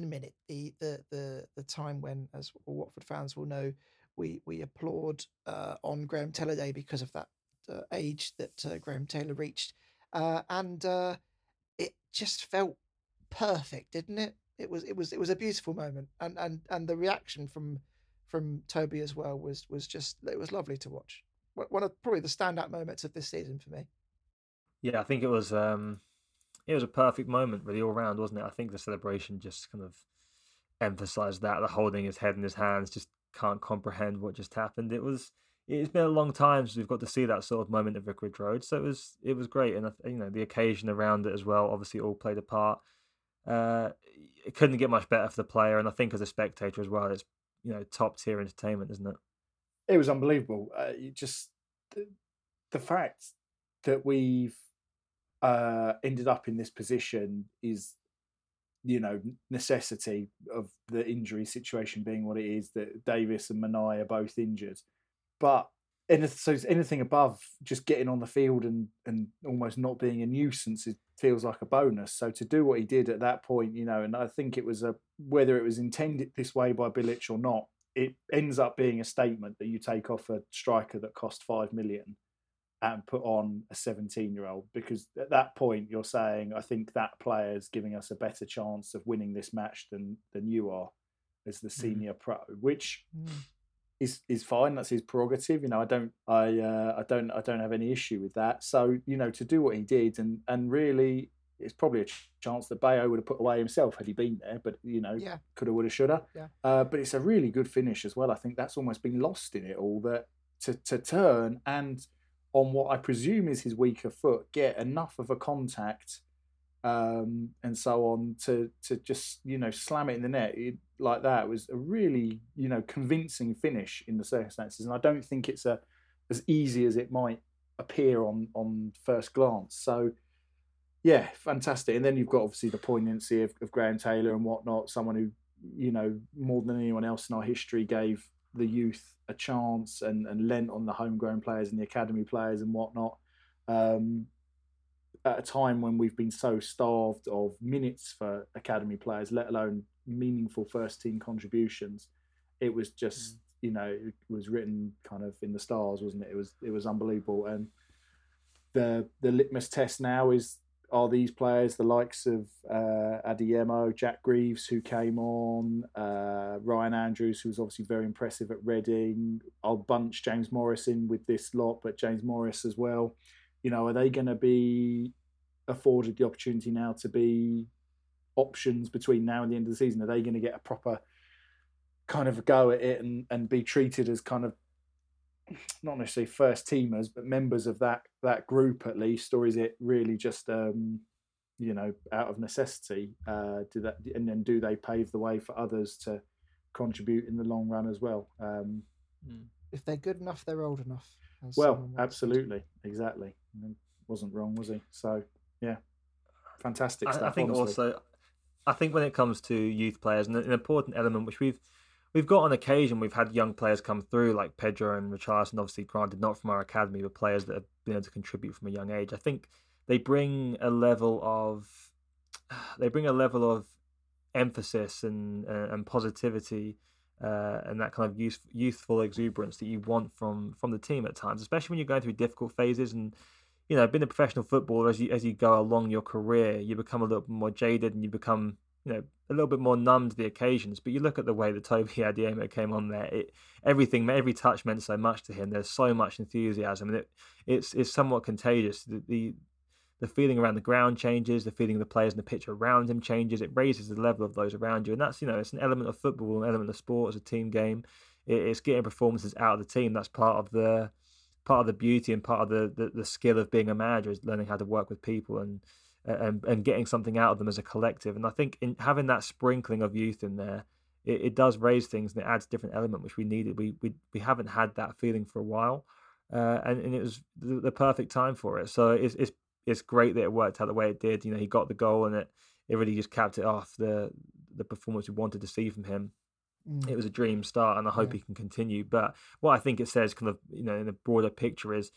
minute, the, the the the time when, as Watford fans will know, we we applaud uh, on Graham Taylor Day because of that uh, age that Graham Taylor reached uh, and uh, it just felt perfect, didn't it? It was it was it was a beautiful moment, and and and the reaction from from Toby as well was was just it was lovely to watch. One of probably the standout moments of this season for me. Yeah, I think it was um, it was a perfect moment really all round, wasn't it? I think the celebration just kind of emphasized that the holding his head in his hands just can't comprehend what just happened. It was it's been a long time since we've got to see that sort of moment at Vicarage Road. So it was it was great, and you know the occasion around it as well. Obviously, all played a part. Uh, it couldn't get much better for the player, and I think as a spectator as well, it's you know top tier entertainment, isn't it? It was unbelievable. Uh, just the, the, fact that we've uh, ended up in this position is you know necessity of the injury situation being what it is that Davis and Manaj are both injured but so anything above just getting on the field and and almost not being a nuisance it feels like a bonus so to do what he did at that point you know and i think it was a whether it was intended this way by bilic or not it ends up being a statement that you take off a striker that cost 5 million and put on a 17 year old because at that point you're saying i think that player is giving us a better chance of winning this match than than you are as the mm. senior mm. pro which mm is is fine. That's his prerogative. You know, I don't I uh, I don't I don't have any issue with that. So you know, to do what he did and and really. It's probably a chance that Bayo would have put away himself had he been there, but you know, yeah. coulda, woulda, shoulda. Yeah. Uh, but it's a really good finish as well. I think that's almost been lost in it all. That to to turn and on what I presume is his weaker foot, get enough of a contact um, and so on to to just you know slam it in the net it, like that was a really you know convincing finish in the circumstances, and I don't think it's a as easy as it might appear on on first glance. So yeah, fantastic. And then you've got obviously the poignancy of, of Graham Taylor and whatnot, someone who you know more than anyone else in our history gave the youth a chance and and lent on the homegrown players and the academy players and whatnot. Um, at a time when we've been so starved of minutes for academy players, let alone meaningful first team contributions, it was just mm. you know it was written kind of in the stars, wasn't it? It was it was unbelievable, and the the litmus test now is are these players the likes of uh, Adeyemo, Jack Greaves, who came on, uh, Ryan Andrews, who was obviously very impressive at Reading. I'll bunch James Morris in with this lot, but James Morris as well you know, are they going to be afforded the opportunity now to be options between now and the end of the season? Are they going to get a proper kind of go at it and, and be treated as kind of not necessarily first teamers, but members of that that group at least, or is it really just um, you know out of necessity? Uh, do that, and then do they pave the way for others to contribute in the long run as well? Um, hmm. if they're good enough, they're old enough. Well, absolutely, exactly. Wasn't wrong, was he? So yeah, fantastic stuff. I, I think honestly. also, I think when it comes to youth players, an important element which we've we've got on occasion, we've had young players come through like Pedro and Richarlison. Obviously, granted, not from our academy, but players that have been able to contribute from a young age. I think they bring a level of <sighs> they bring a level of emphasis and uh, and positivity uh, and that kind of youth, youthful exuberance that you want from from the team at times, especially when you're going through difficult phases. And you know, being a professional footballer, as you as you go along your career, you become a little bit more jaded and you become you know a little bit more numb to the occasions. But you look at the way that Toby <laughs> Adeyemo came on there; it, everything, every touch meant so much to him. There's so much enthusiasm, and it, it's it's somewhat contagious. The, the the feeling around the ground changes, the feeling of the players in the pitch around him changes. It raises the level of those around you, and that's you know it's an element of football, an element of sport as a team game. It's getting performances out of the team. That's part of the part of the beauty and part of the, the, the skill of being a manager is learning how to work with people and and and getting something out of them as a collective. And I think in having that sprinkling of youth in there, it, it does raise things and it adds a different element which we needed. We we we haven't had that feeling for a while. Uh, and, and it was the, the, perfect time for it. So it's, it's it's great that it worked out the way it did. You know, he got the goal and it it really just capped it off the the performance we wanted to see from him. Mm. It was a dream start, and I hope yeah. he can continue. But what I think it says, kind of, you know, in the broader picture, is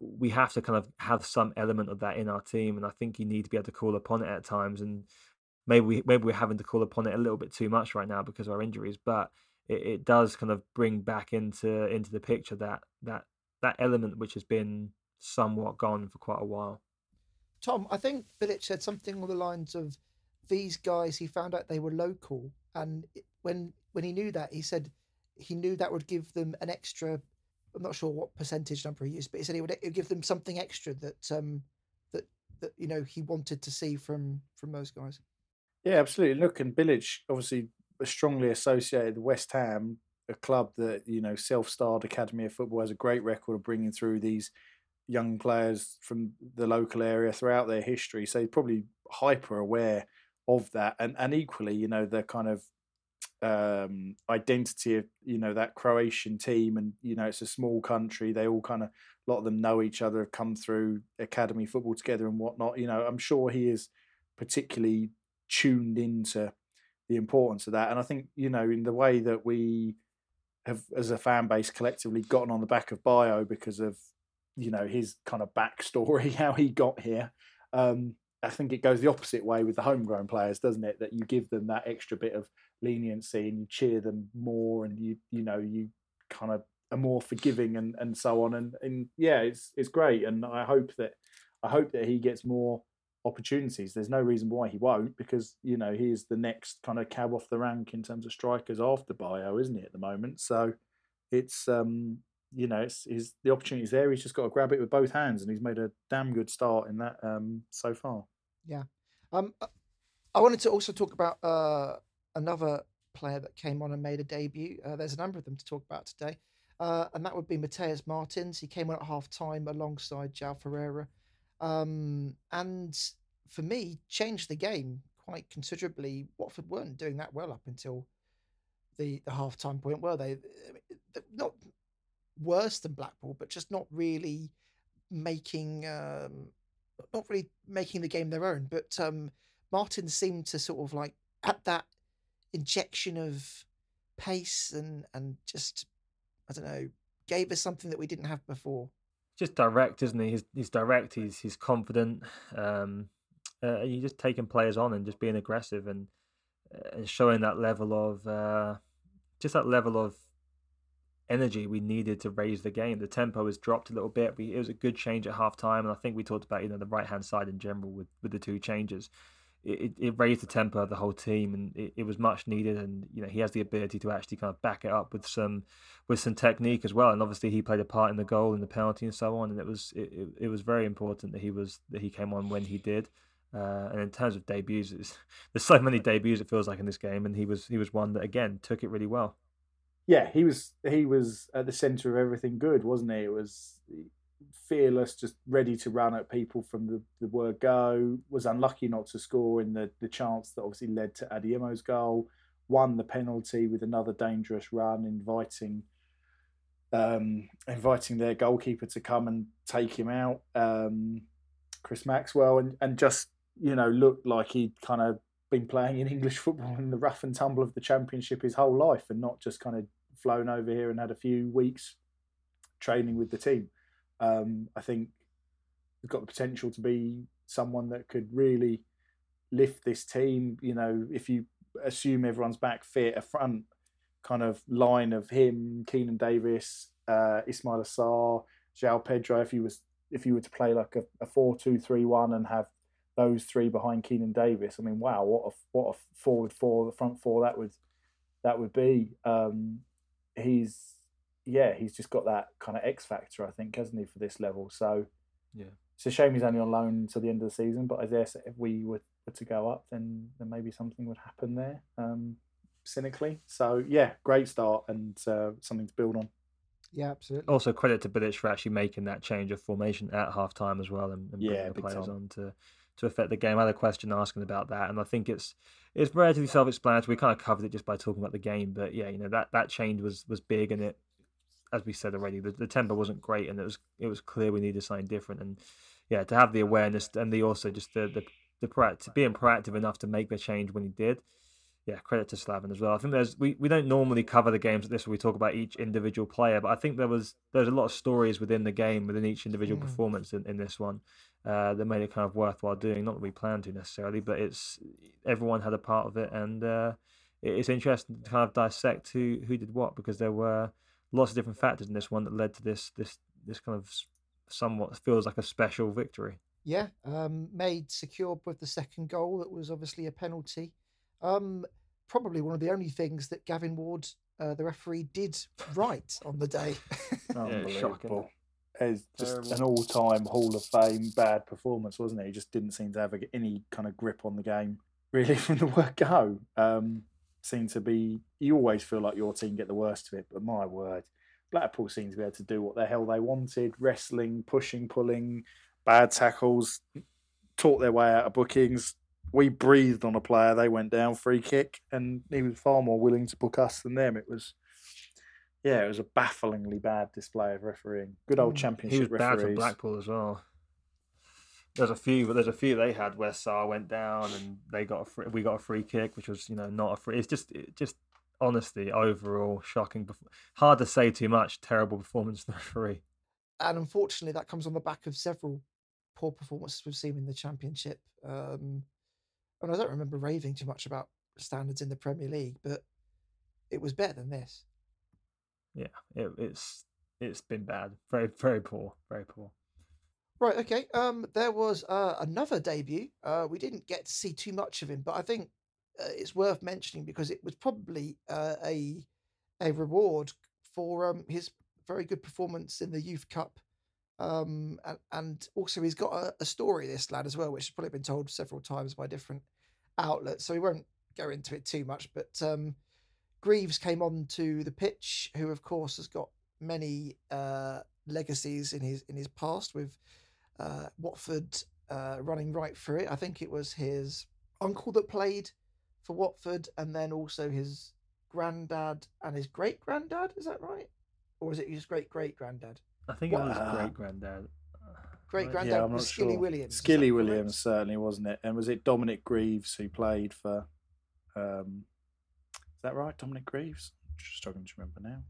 we have to kind of have some element of that in our team, and I think you need to be able to call upon it at times. And maybe we, maybe we're having to call upon it a little bit too much right now because of our injuries, but it, it does kind of bring back into into the picture that that that element which has been somewhat gone for quite a while. Tom, I think Bilic said something on the lines of these guys. He found out they were local, and when when he knew that, he said he knew that would give them an extra. I'm not sure what percentage number he used, but he said it would, give them something extra that um that that you know he wanted to see from from those guys. Yeah, absolutely. Look, and Bilic obviously strongly associated West Ham, a club that you know self-styled academy of football has a great record of bringing through these young players from the local area throughout their history. So he's probably hyper aware of that, and and equally, you know, the kind of um, identity of you know that Croatian team, and you know it's a small country. They all kind of a lot of them know each other, have come through academy football together and whatnot. You know, I'm sure he is particularly tuned into the importance of that, and I think you know in the way that we have, as a fan base, collectively gotten on the back of Bayo because of you know his kind of backstory, <laughs> how he got here. Um, I think it goes the opposite way with the homegrown players, doesn't it? That you give them that extra bit of leniency and you cheer them more, and you you know you kind of are more forgiving and, and so on. And and yeah, it's it's great, and I hope that I hope that he gets more opportunities. There's no reason why he won't, because you know he is the next kind of cab off the rank in terms of strikers after Bayo, isn't he at the moment? So it's um you know it's is the opportunity's there. He's just got to grab it with both hands, and he's made a damn good start in that um so far. Yeah, um, I wanted to also talk about uh another player that came on and made a debut. Uh, there's a number of them to talk about today. Uh, and that would be Matheus Martins. He came on at half time alongside João Ferreira um, and for me, changed the game quite considerably. Watford weren't doing that well up until the the half time point, were they? Not worse than Blackpool, but just not really making um, not really making the game their own. But um, Martin seemed to sort of like at that injection of pace and and just I don't know gave us something that we didn't have before just direct, isn't he? He's, he's direct. He's he's confident. Um, uh, he's just taking players on and just being aggressive and uh, and showing that level of uh, just that level of energy we needed to raise the game. The tempo has dropped a little bit. We, it was a good change at half time, and I think we talked about you know the right hand side in general with with the two changes it, it raised the tempo of the whole team and it, it was much needed and you know he has the ability to actually kind of back it up with some with some technique as well and obviously he played a part in the goal and the penalty and so on and it was it, it was very important that he was that he came on when he did. Uh, and in terms of debuts <laughs> there's so many debuts it feels like in this game and he was he was one that again took it really well. Yeah he was he was at the center of everything good wasn't he? It was fearless, just ready to run at people from the, the word go. Was unlucky not to score in the, the chance that obviously led to Adeyemo's goal. Won the penalty with another dangerous run, inviting um, inviting their goalkeeper to come and take him out, um, Chris Maxwell, and, and just you know looked like he'd kind of been playing in English <laughs> football in the rough and tumble of the Championship his whole life, and not just kind of flown over here and had a few weeks training with the team. Um, I think he's got the potential to be someone that could really lift this team. You know, if you assume everyone's back fit, a front kind of line of him, Keinan Davis, uh, Ismaila Sarr, João Pedro. If you was if you were to play like a, a four two three one and have those three behind Keinan Davis, I mean, wow, what a what a forward four, the front four that would that would be. Um, he's yeah, he's just got that kind of X factor, I think, hasn't he, for this level? So yeah, it's a shame he's only on loan until the end of the season. But I guess if we were, were to go up, then then maybe something would happen there. Um, cynically, so yeah, great start and uh, something to build on. Yeah, absolutely. Also, credit to Bilic for actually making that change of formation at half time as well and, and bringing yeah, the players time. on to to affect the game. I had a question asking about that, and I think it's it's relatively self-explanatory. We kind of covered it just by talking about the game, but yeah, you know that that change was was big, and it as we said already, the, the tempo wasn't great, and it was it was clear we needed something different. And yeah, to have the awareness and the also just the the, the proactive, being proactive enough to make the change when he did. Yeah, credit to Slaven as well. I think there's we, we don't normally cover the games like this where we talk about each individual player, but I think there was there's a lot of stories within the game within each individual mm. performance in, in this one uh, that made it kind of worthwhile doing. Not that we planned to necessarily, but it's everyone had a part of it, and uh, it's interesting to kind of dissect who who did what because there were lots of different factors in this one that led to this this this kind of somewhat feels like a special victory. Yeah, um, made secure with the second goal. That was obviously a penalty. Um, probably one of the only things that Gavin Ward, uh, the referee, did right on the day. <laughs> Unbelievable. It's just an all-time Hall of Fame bad performance, wasn't it? He just didn't seem to have any kind of grip on the game really <laughs> from the word go. Um, seem to be. You always feel like your team get the worst of it, but my word, Blackpool seem to be able to do what the hell they wanted: wrestling, pushing, pulling, bad tackles, taught their way out of bookings. We breathed on a player, they went down free kick, and he was far more willing to book us than them. It was. Yeah, it was a bafflingly bad display of refereeing. Good old championship. He was referees. bad for Blackpool as well. There's a few, but there's a few they had where Sarr went down and they got a free, we got a free kick, which was you know not a free. It's just it just honesty, overall shocking. Hard to say too much. Terrible performance from the referee. And unfortunately, that comes on the back of several poor performances we've seen in the championship. Um, and I don't remember raving too much about standards in the Premier League, but it was better than this. Yeah, it, it's it's been bad. Very very poor. Very poor. Right. Okay. Um, there was uh, another debut. Uh, we didn't get to see too much of him, but I think uh, it's worth mentioning because it was probably uh, a a reward for um, his very good performance in the Youth Cup. Um, and, and also he's got a, a story, this lad as well, which has probably been told several times by different outlets. So we won't go into it too much. But um, Greaves came on to the pitch, who of course has got many uh, legacies in his in his past with uh, Watford uh, running right through it. I think it was his uncle that played for Watford, and then also his granddad and his great granddad. Is that right? Or is it his great great granddad? I think it was great granddad. Great granddad yeah, was Skilly sure. Williams. Skilly Williams, correct? certainly, wasn't it? And was it Dominic Greaves who played for. Um, is that right? Dominic Greaves? Just struggling to remember now.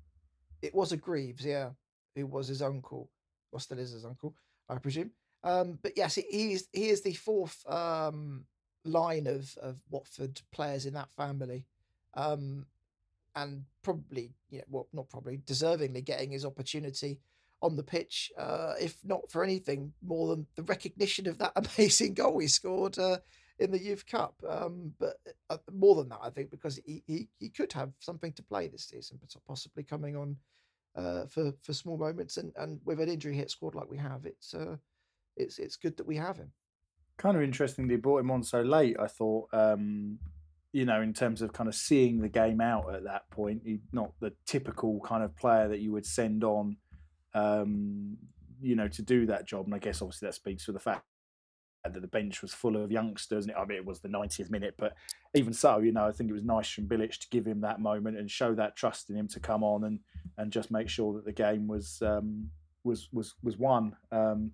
It was a Greaves, yeah, who was his uncle, or still is his uncle, I presume. Um, but yes, he is he is the fourth um, line of of Watford players in that family, um, and probably you know, well, not probably, deservingly getting his opportunity on the pitch, uh, if not for anything more than the recognition of that <laughs> amazing goal he scored uh, in the Youth Cup. Um, but uh, more than that, I think, because he, he he could have something to play this season, possibly coming on uh, for for small moments, and and with an injury hit squad like we have, it's uh, it's it's good that we have him. Kind of interesting they brought him on so late, I thought. Um, you know, in terms of kind of seeing the game out at that point, he's not the typical kind of player that you would send on, um, you know, to do that job. And I guess obviously that speaks for the fact that the bench was full of youngsters. And I mean, it was the 90th minute, but even so, you know, I think it was nice from Bilic to give him that moment and show that trust in him to come on and and just make sure that the game was um, was was was won. Um,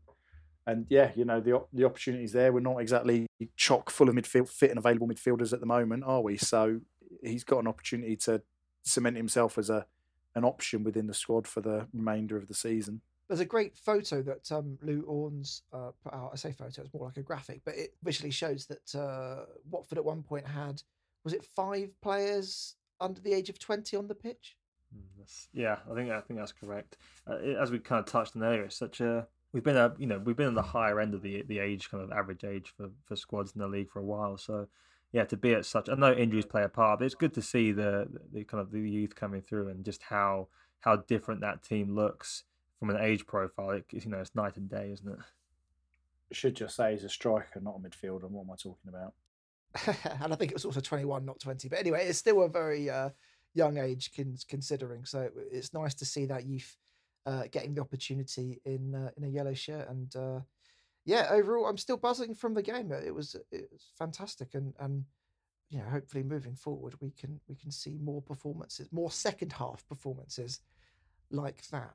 and yeah, you know, the the opportunities there. We're not exactly chock full of midfield fit and available midfielders at the moment, are we? So he's got an opportunity to cement himself as a an option within the squad for the remainder of the season. There's a great photo that um, Lou Orns uh, put out. I say photo; it's more like a graphic, but it visually shows that uh, Watford at one point had was it five players under the age of twenty on the pitch. Mm, yeah, I think I think that's correct. Uh, it- as we kind of touched on earlier, it's such a we've been a you know we've been on the higher end of the the age kind of average age for for squads in the league for a while. So yeah, to be at such I know injuries play a part, but it's good to see the the kind of the youth coming through and just how how different that team looks from an age profile. It, you know, it's night and day, isn't it? Should just say he's a striker, not a midfielder. What am I talking about? <laughs> and I think it was also 21, not 20. But anyway, it's still a very uh, young age con- considering. So it's nice to see that youth uh, getting the opportunity in uh, in a yellow shirt. And uh, yeah, overall, I'm still buzzing from the game. It was it was fantastic, and and you know, hopefully moving forward, we can we can see more performances, more second half performances like that.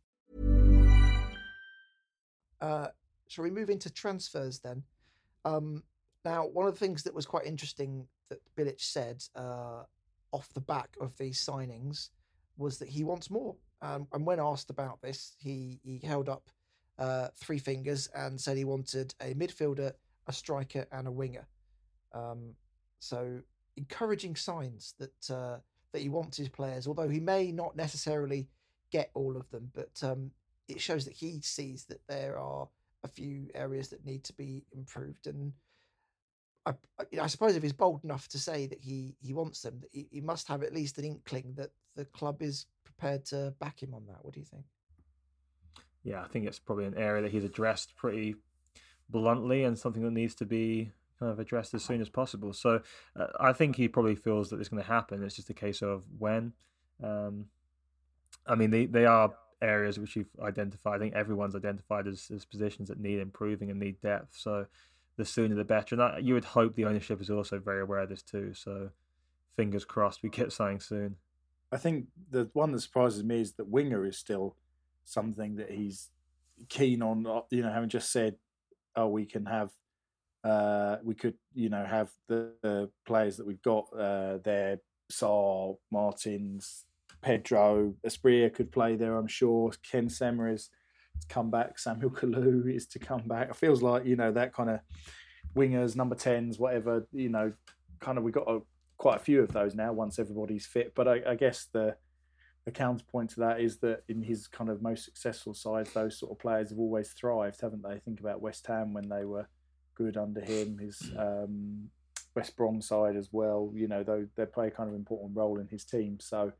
Uh, shall we move into transfers then? Um, now, one of the things that was quite interesting that Bilic said uh, off the back of these signings was that he wants more. Um, and when asked about this, he, he held up uh, three fingers and said he wanted a midfielder, a striker, and a winger. Um, so encouraging signs that uh, that he wants his players, although he may not necessarily get all of them, but um, it shows that he sees that there are a few areas that need to be improved. And I, I suppose if he's bold enough to say that he he wants them, he, he must have at least an inkling that the club is prepared to back him on that. What do you think? yeah, I think it's probably an area that he's addressed pretty bluntly and something that needs to be kind of addressed as soon as possible. So uh, I think he probably feels that it's going to happen. It's just a case of when. Um, I mean, they, they are areas which you've identified. I think everyone's identified as, as positions that need improving and need depth. So the sooner the better. And that, you would hope the ownership is also very aware of this too. So fingers crossed we get something soon. I think the one that surprises me is that Winger is still something that he's keen on. Uh, you know, having just said, "Oh, we can have, uh, we could, you know, have the, the players that we've got uh, there: Sarr, Martins, Pedro, Asprilla could play there. I'm sure Ken Sema is to come back. Samuel Kalu is to come back. It feels like you know that kind of wingers, number tens, whatever. You know, kind of we got a, quite a few of those now once everybody's fit. But I, I guess the the counterpoint to that is that in his kind of most successful sides, those sort of players have always thrived, haven't they? Think about West Ham when they were good under him, his mm. um, West Brom side as well. You know, though they play a kind of important role in his team. So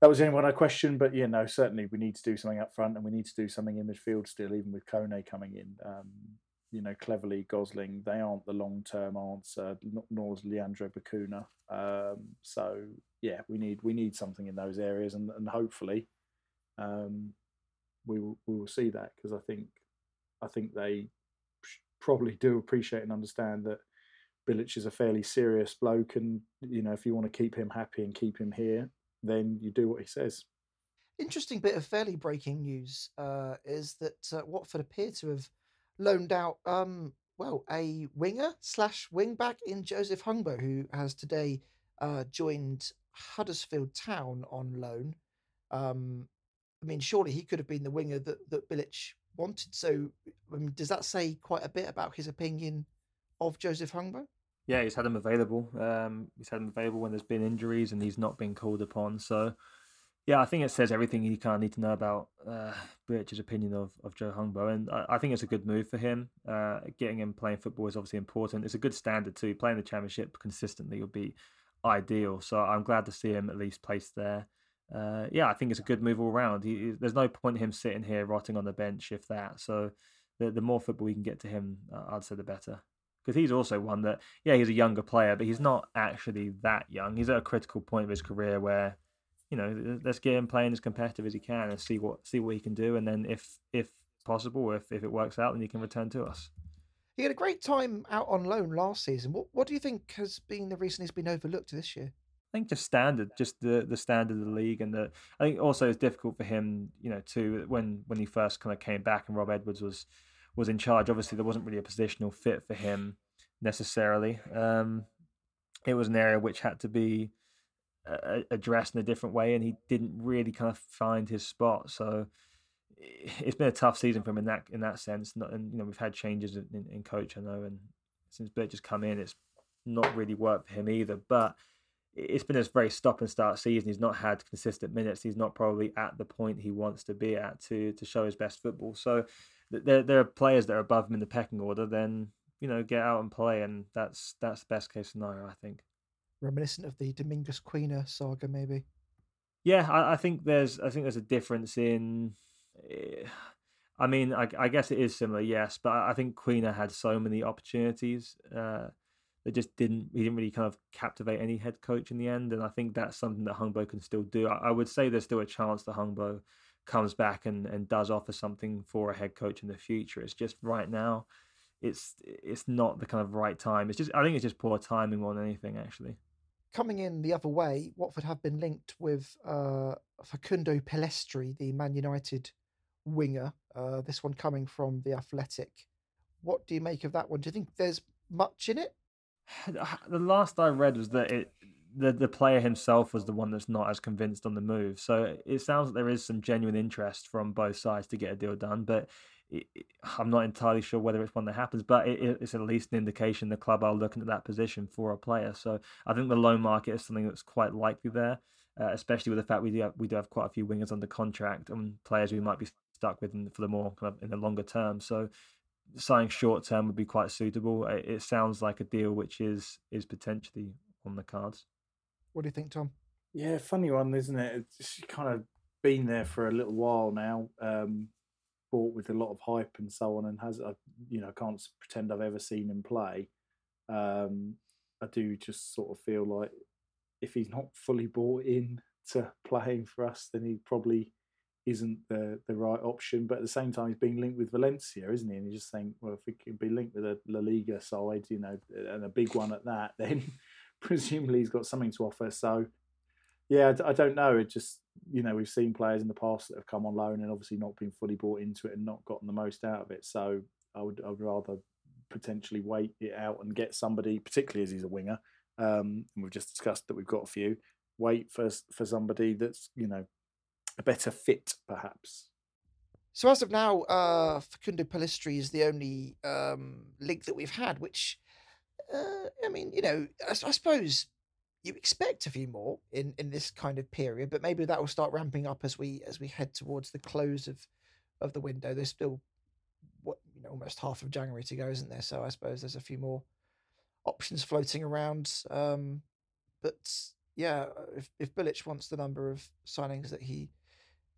that was the only one I questioned. But yeah, no, certainly we need to do something up front, and we need to do something in midfield still, even with Kone coming in. Um, you know, Cleverley Gosling, they aren't the long term answer, nor is Leandro Bacuna. Um, so yeah, we need we need something in those areas, and, and hopefully, um, we will we will see that because I think I think they probably do appreciate and understand that Bilic is a fairly serious bloke, and you know if you want to keep him happy and keep him here, then you do what he says. Interesting bit of fairly breaking news uh, is that uh, Watford appear to have loaned out, um, well, a winger slash wingback in Joseph Hungbo, who has today uh, joined Huddersfield Town on loan. Um, I mean, surely he could have been the winger that that Bilic wanted. So, I mean, does that say quite a bit about his opinion of Joseph Hungbo? Yeah, he's had him available. Um, he's had him available when there's been injuries, and he's not been called upon. So, yeah, I think it says everything you kind of need to know about uh, opinion of, of Joe Hungbo, and I, I, think it's a good move for him. Uh, getting him playing football is obviously important. It's a good standard too. Playing the Championship consistently would be ideal. So I'm glad to see him at least placed there. Uh, yeah, I think it's a good move all around. He, there's no point in him sitting here rotting on the bench if that. So the the more football we can get to him, uh, I'd say the better. Because he's also one that, yeah, he's a younger player, but he's not actually that young. He's at a critical point of his career where, you know, let's get him playing as competitive as he can and see what see what he can do. And then if if possible, if if it works out, then he can return to us. He had a great time out on loan last season. What what do you think has been the reason he's been overlooked this year? I think just standard, just the the standard of the league, and the I think also it's difficult for him, you know, to when when he first kind of came back and Rob Edwards was was in charge. Obviously, there wasn't really a positional fit for him necessarily. Um, it was an area which had to be uh, addressed in a different way, and he didn't really kind of find his spot. So it's been a tough season for him in that in that sense. And you know we've had changes in, in coach, I know, and since Bert just come in, it's not really worked for him either. But it's been a very stop and start season. He's not had consistent minutes. He's not probably at the point he wants to be at to to show his best football. So there there are players that are above him in the pecking order. Then you know get out and play, and that's that's the best case scenario, I think. Reminiscent of the Domingos Quina saga, maybe. Yeah, I, I think there's I think there's a difference in. eh, I mean, I, I guess it is similar, yes, but I think Quina had so many opportunities uh, that just didn't he didn't really kind of captivate any head coach in the end, and I think that's something that Hungbo can still do. I, I would say there's still a chance that Hungbo comes back and, and does offer something for a head coach in the future. It's just right now, it's it's not the kind of right time. It's just I think it's just poor timing more than anything actually. Coming in the other way, Watford have been linked with uh, Facundo Pellistri, the Man United winger. Uh, this one coming from the Athletic. What do you make of that one? Do you think there's much in it? <sighs> the last I read was that it the the player himself was the one that's not as convinced on the move. So it sounds like there is some genuine interest from both sides to get a deal done, but it, I'm not entirely sure whether it's one that happens. But it, it- it's at least an indication the club are looking at that position for a player. So I think the loan market is something that's quite likely there, uh, especially with the fact we do have, we do have quite a few wingers under contract and players we might be stuck with in, for the more kind of in the longer term. So signing short term would be quite suitable. It, it sounds like a deal which is is potentially on the cards. What do you think, Tom? Yeah, funny one, isn't it? It's kind of been there for a little while now. Um, bought with a lot of hype and so on, and has I, you know can't pretend I've ever seen him play. Um, I do just sort of feel like if he's not fully bought in to playing for us, then he probably isn't the the right option. But at the same time, he's being linked with Valencia, isn't he? And you just think, well, if he could be linked with a La Liga side, you know, and a big one at that, <laughs> then <laughs> presumably he's got something to offer. So yeah, I don't know. It just you know we've seen players in the past that have come on loan and obviously not been fully bought into it and not gotten the most out of it. So I would I would rather potentially wait it out and get somebody, particularly as he's a winger. Um, and we've just discussed that we've got a few. Wait for for somebody that's you know a better fit, perhaps. So as of now, uh, Facundo Pellistri is the only um, link that we've had, which, uh, I mean, you know, I suppose you expect a few more in, in this kind of period, but maybe that will start ramping up as we as we head towards the close of of the window. There's still what you know almost half of January to go, isn't there? So I suppose there's a few more options floating around. Um, but yeah, if if Bilic wants the number of signings that he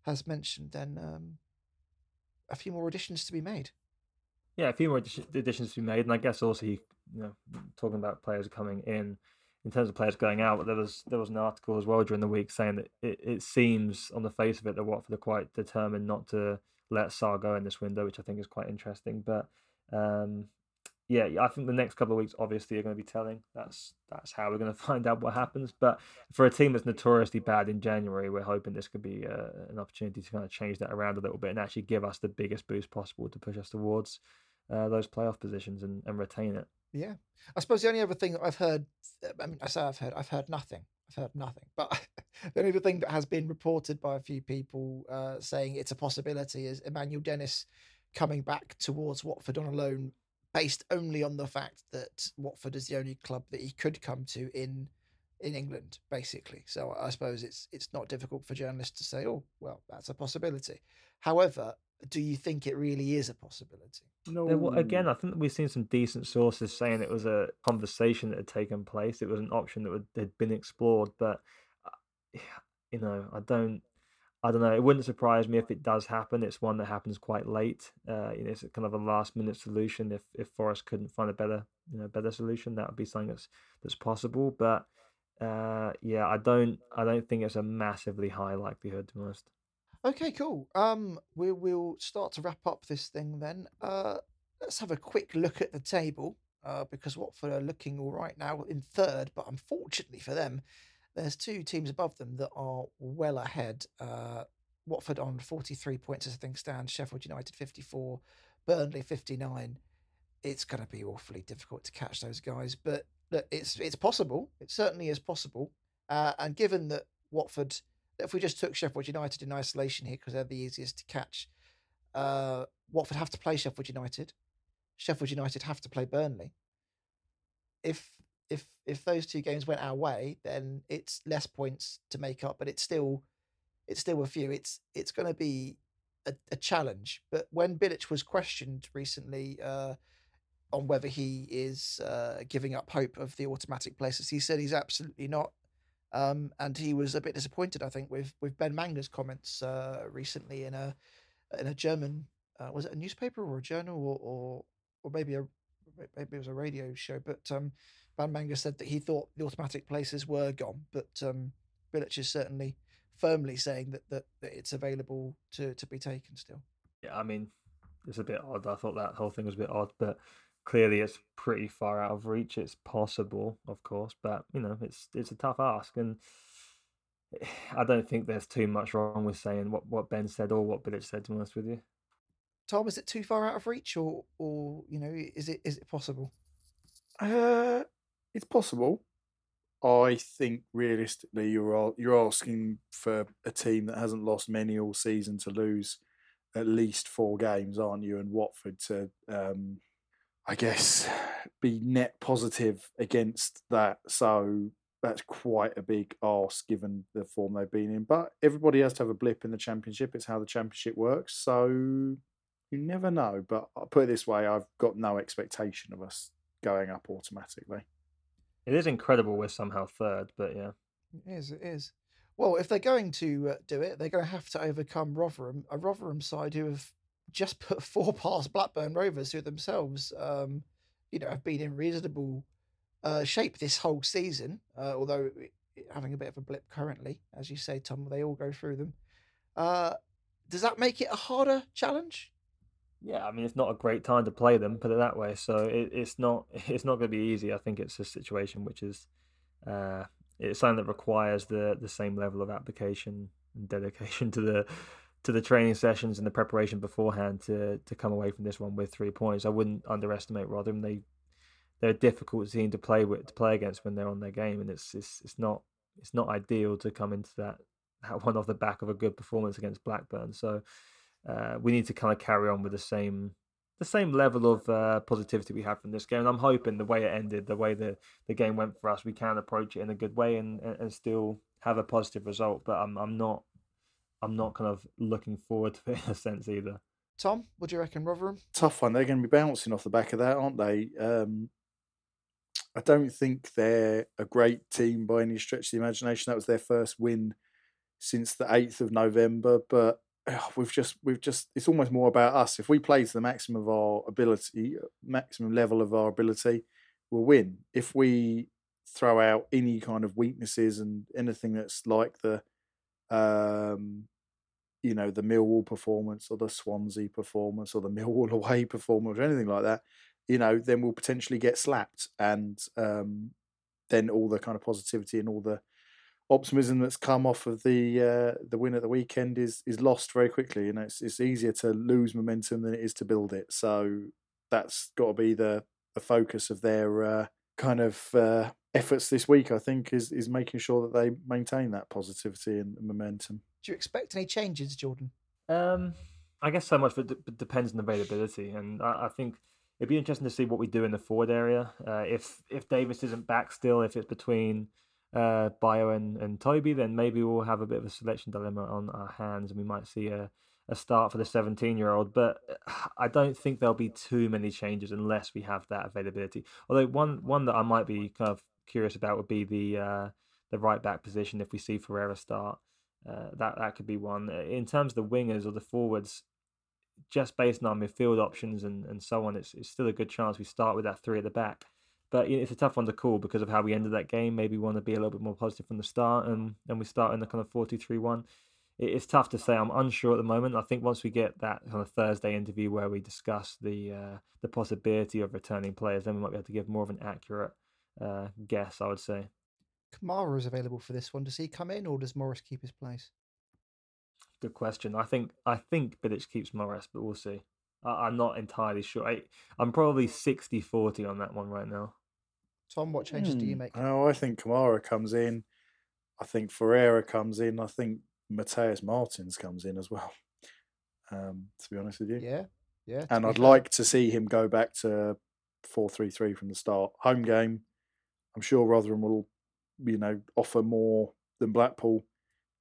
has mentioned, then um, a few more additions to be made. Yeah, a few more additions to be made, and I guess also know talking about players coming in. In terms of players going out, there was there was an article as well during the week saying that it, it seems on the face of it that Watford are quite determined not to let Sarr go in this window, which I think is quite interesting. But um, yeah, I think the next couple of weeks obviously are going to be telling. That's that's how we're going <laughs> to find out what happens. But for a team that's notoriously bad in January, we're hoping this could be uh, an opportunity to kind of change that around a little bit and actually give us the biggest boost possible to push us towards uh, those playoff positions and, and retain it. Yeah, I suppose the only other thing that I've heard, I mean, I say I've heard, I've heard nothing. I've heard nothing. But <laughs> the only thing that has been reported by a few people uh, saying it's a possibility is Emmanuel Dennis coming back towards Watford on a loan, based only on the fact that Watford is the only club that he could come to in in England, basically. So I suppose it's it's not difficult for journalists to say, oh, well, that's a possibility. However, do you think it really is a possibility? No, There again, I think that we've seen some decent sources saying it was a conversation that had taken place. It was an option that would, had been explored, but uh, you know, I don't, I don't know. It wouldn't surprise me if it does happen. It's one that happens quite late. Uh, you know, it's a kind of a last minute solution. If if Forest couldn't find a better, you know, better solution, that would be something that's that's possible. But uh, yeah, I don't, I don't think it's a massively high likelihood to be honest. Okay, cool. Um, we will start to wrap up this thing then. Uh, let's have a quick look at the table. Uh, because Watford are looking all right now in third, but unfortunately for them, there's two teams above them that are well ahead. Uh, Watford on 43 points as things stand, Sheffield United 54, Burnley 59. It's going to be awfully difficult to catch those guys, but look, it's it's possible. It certainly is possible. Uh, and given that Watford if we just took Sheffield United in isolation here because they're the easiest to catch, uh, Watford have to play Sheffield United. Sheffield United have to play Burnley. If if if those two games went our way, then it's less points to make up, but it's still it's still a few. It's it's going to be a, a challenge. But when Bilic was questioned recently, uh, on whether he is uh, giving up hope of the automatic places. He said he's absolutely not. Um, and he was a bit disappointed, I think, with with Ben Manga's comments uh, recently in a in a German uh, was it a newspaper or a journal or or, or maybe a maybe it was a radio show. But um, Ben Manga said that he thought the automatic places were gone, but um, is certainly firmly saying that, that that it's available to to be taken still. Yeah, I mean, it's a bit odd. I thought that whole thing was a bit odd, but clearly it's pretty far out of reach. It's possible, of course, but you know, it's it's a tough ask, and <sighs> I don't think there's too much wrong with saying what, what Ben said or what Bilic said. To be honest with you, Tom, is it too far out of reach, or or you know, is it is it possible? Uh, it's possible. I think realistically, you're you're asking for a team that hasn't lost many all season to lose at least four games, aren't you? And Watford to, um, I guess, be net positive against that. So that's quite a big ask given the form they've been in. But everybody has to have a blip in the championship. It's how the championship works. So you never know. But I'll put it this way: I've got no expectation of us going up automatically. it is incredible we're somehow third, but yeah, It is. It is. Well, if they're going to uh, do it, they're going to have to overcome Rotherham, a Rotherham side who have just put <laughs> four past Blackburn Rovers, who themselves, um, you know, have been in reasonable uh, shape this whole season. Uh, although having a bit of a blip currently, as you say, Tom, they all go through them. Uh, does that make it a harder challenge? yeah. I mean, it's not a great time to play them, put it that way. So it, it's not <laughs> it's not going to be easy. I think it's a situation which is uh, it's something that requires the the same level of application and dedication <laughs> to the to the training sessions and the preparation beforehand to to come away from this one with three points. I wouldn't underestimate Rotherham. They they're a difficult team to play with to play against when they're on their game, and it's it's it's not it's not ideal to come into that <laughs> that one off the back of a good performance against Blackburn. So uh, we need to kind of carry on with the same the same level of uh, positivity we had from this game. And I'm hoping the way it ended, the way the, the game went for us, we can approach it in a good way and, and still have a positive result. But I'm I'm not I'm not kind of looking forward to it in a sense either. Tom, what do you reckon, Rotherham? Tough one. They're going to be bouncing off the back of that, aren't they? Um, I don't think they're a great team by any stretch of the imagination. That was their first win since the eighth of November, but uh, we've just we've just it's almost more about us. If we play to the maximum of our ability, uh, maximum level of our ability, we'll win. If we throw out any kind of weaknesses and anything that's like the um you know the Millwall performance or the Swansea performance or the <laughs> Millwall away performance or anything like that, you know, then we'll potentially get slapped, and um, then all the kind of positivity and all the optimism that's come off of the uh, the win at the weekend is is lost very quickly. You know, it's it's easier to lose momentum than it is to build it. So that's got to be the the focus of their uh, kind of uh, efforts this week. I think is is making sure that they maintain that positivity and momentum. Do you expect any changes, Jordan? Um, I guess so much of it depends on availability, and I, I think it'd be interesting to see what we do in the forward area. Uh, if if Davis isn't back still, if it's between uh, Bayo and, and Toby, then maybe we'll have a bit of a selection dilemma on our hands, and we might see a, a start for the 17 year old. But I don't think there'll be too many changes unless we have that availability. Although one one that I might be kind of curious about would be the uh, the right back position if we see Ferreira start. Uh, that that could be one. In terms of the wingers or the forwards, just based on our midfield options and, and so on, it's, it's still a good chance we start with that three at the back. But it's a tough one to call because of how we ended that game. Maybe we want to be a little bit more positive from the start and, and we start in the kind of 4 2 3 1. It's tough to say. I'm unsure at the moment. I think once we get that kind of Thursday interview where we discuss the uh, the possibility of returning players, then we might be able to give more of an accurate uh, guess, I would say. Kamara is available for this one. Does he come in or does Morris keep his place? Good question. I think I think Bilic keeps Morris, but we'll see. I, I'm not entirely sure. I, I'm probably 60-40 on that one right now. Tom, what changes do you Hmm. make? Oh, I think Kamara comes in. I think Ferreira comes in. I think Matheus Martins comes in as well. <laughs> Um, to be honest with you, Yeah, yeah. and I'd fair. like to see him go back to four three three from the start. Home game, I'm sure Rotherham will, you know, offer more than Blackpool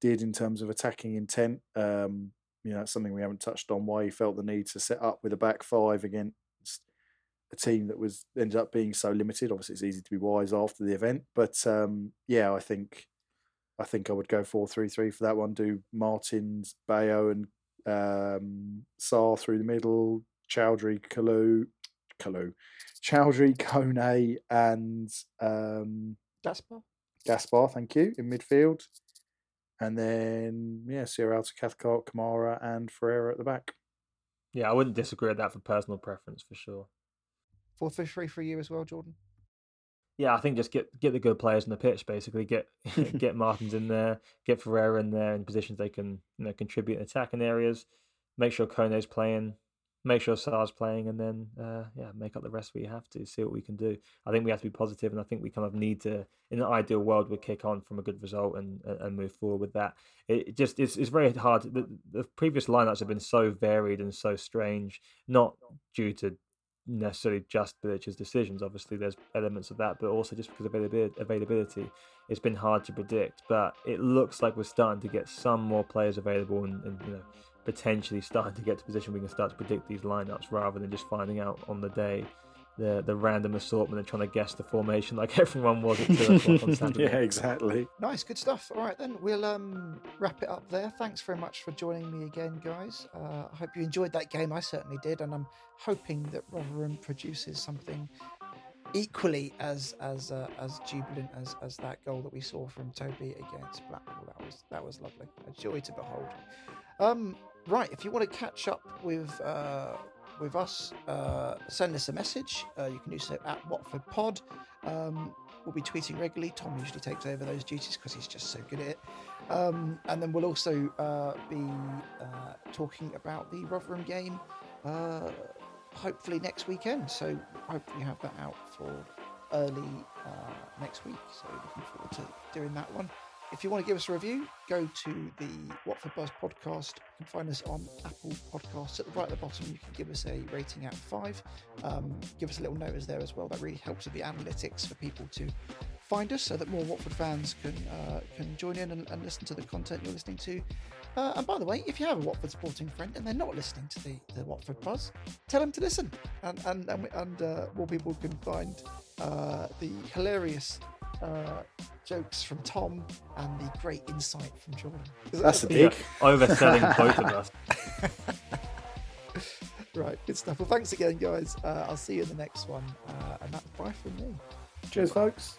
did in terms of attacking intent. Um, you know, it's something we haven't touched on. Why he felt the need to set up with a back five against a team that was ended up being so limited. Obviously, it's easy to be wise after the event, but um, yeah, I think I think I would go four three three for that one. Do Martins, Bayo, and um, through the middle. Choudhury, Kalu, Kalu, Choudhury, Kone, and um, Gaspar. Gaspar. Thank you in midfield, and then yeah, Sierra to Cathcart, Kamara, and Ferreira at the back. Yeah, I wouldn't disagree with that for personal preference for sure. Four three three for you as well, Jordan. Yeah, I think just get get the good players in the pitch. Basically, get <laughs> get <laughs> Martins in there, get Ferreira in there in positions they can you know contribute and attack in attacking areas. Make sure Kone's playing, make sure Sarr's playing, and then uh, yeah, make up the rest we have to. See what we can do. I think we have to be positive, and I think we kind of need to. In an ideal world, we kick on from a good result and and move forward with that. It just it's it's very hard. The, the previous lineups have been so varied and so strange, not due to necessarily just Bilic's decisions. Obviously, there's elements of that, but also just because of availability, it's been hard to predict. But it looks like we're starting to get some more players available, and, and you know, potentially starting to get to a position we can start to predict these lineups rather than just finding out on the day the the random assortment and trying to guess the formation like <laughs> everyone was at two o'clock on <laughs> Saturday. yeah, exactly. Nice, good stuff. All right, then we'll um, wrap it up there. Thanks very much for joining me again, guys. Uh, I hope you enjoyed that game. I certainly did, and I'm hoping that Rotherham produces something equally as as uh, as jubilant as as that goal that we saw from Toby against Blackpool. That was that was lovely, a joy to behold. Um, right, if you want to catch up with. Uh, with us, uh, send us a message. Uh, you can do so at Watford Pod. Um, we'll be tweeting regularly. Tom usually takes over those duties because he's just so good at it. Um, and then we'll also uh, be uh, talking about the Rotherham game, uh, hopefully next weekend. So hopefully have that out for early next week. So looking forward to doing that one. If you want to give us a review, go to the Watford Buzz podcast. You can find us on Apple Podcasts. At the right at the bottom, you can give us a rating out of five. Um, give us a little notice there as well. That really helps with the analytics for people to find us, so that more Watford fans can uh, can join in and, and, listen to the content you're listening to. Uh, and by the way, if you have a Watford sporting friend and they're not listening to the, the Watford Buzz, tell them to listen, and and and, and uh, more people can find uh, the hilarious uh, jokes from Tom and the great insight from Jordan. That's a big overselling <laughs> both of us. right, good stuff. Well, thanks again, guys. Uh, I'll see you in the next one, uh, and that's bye from me. Cheers, folks.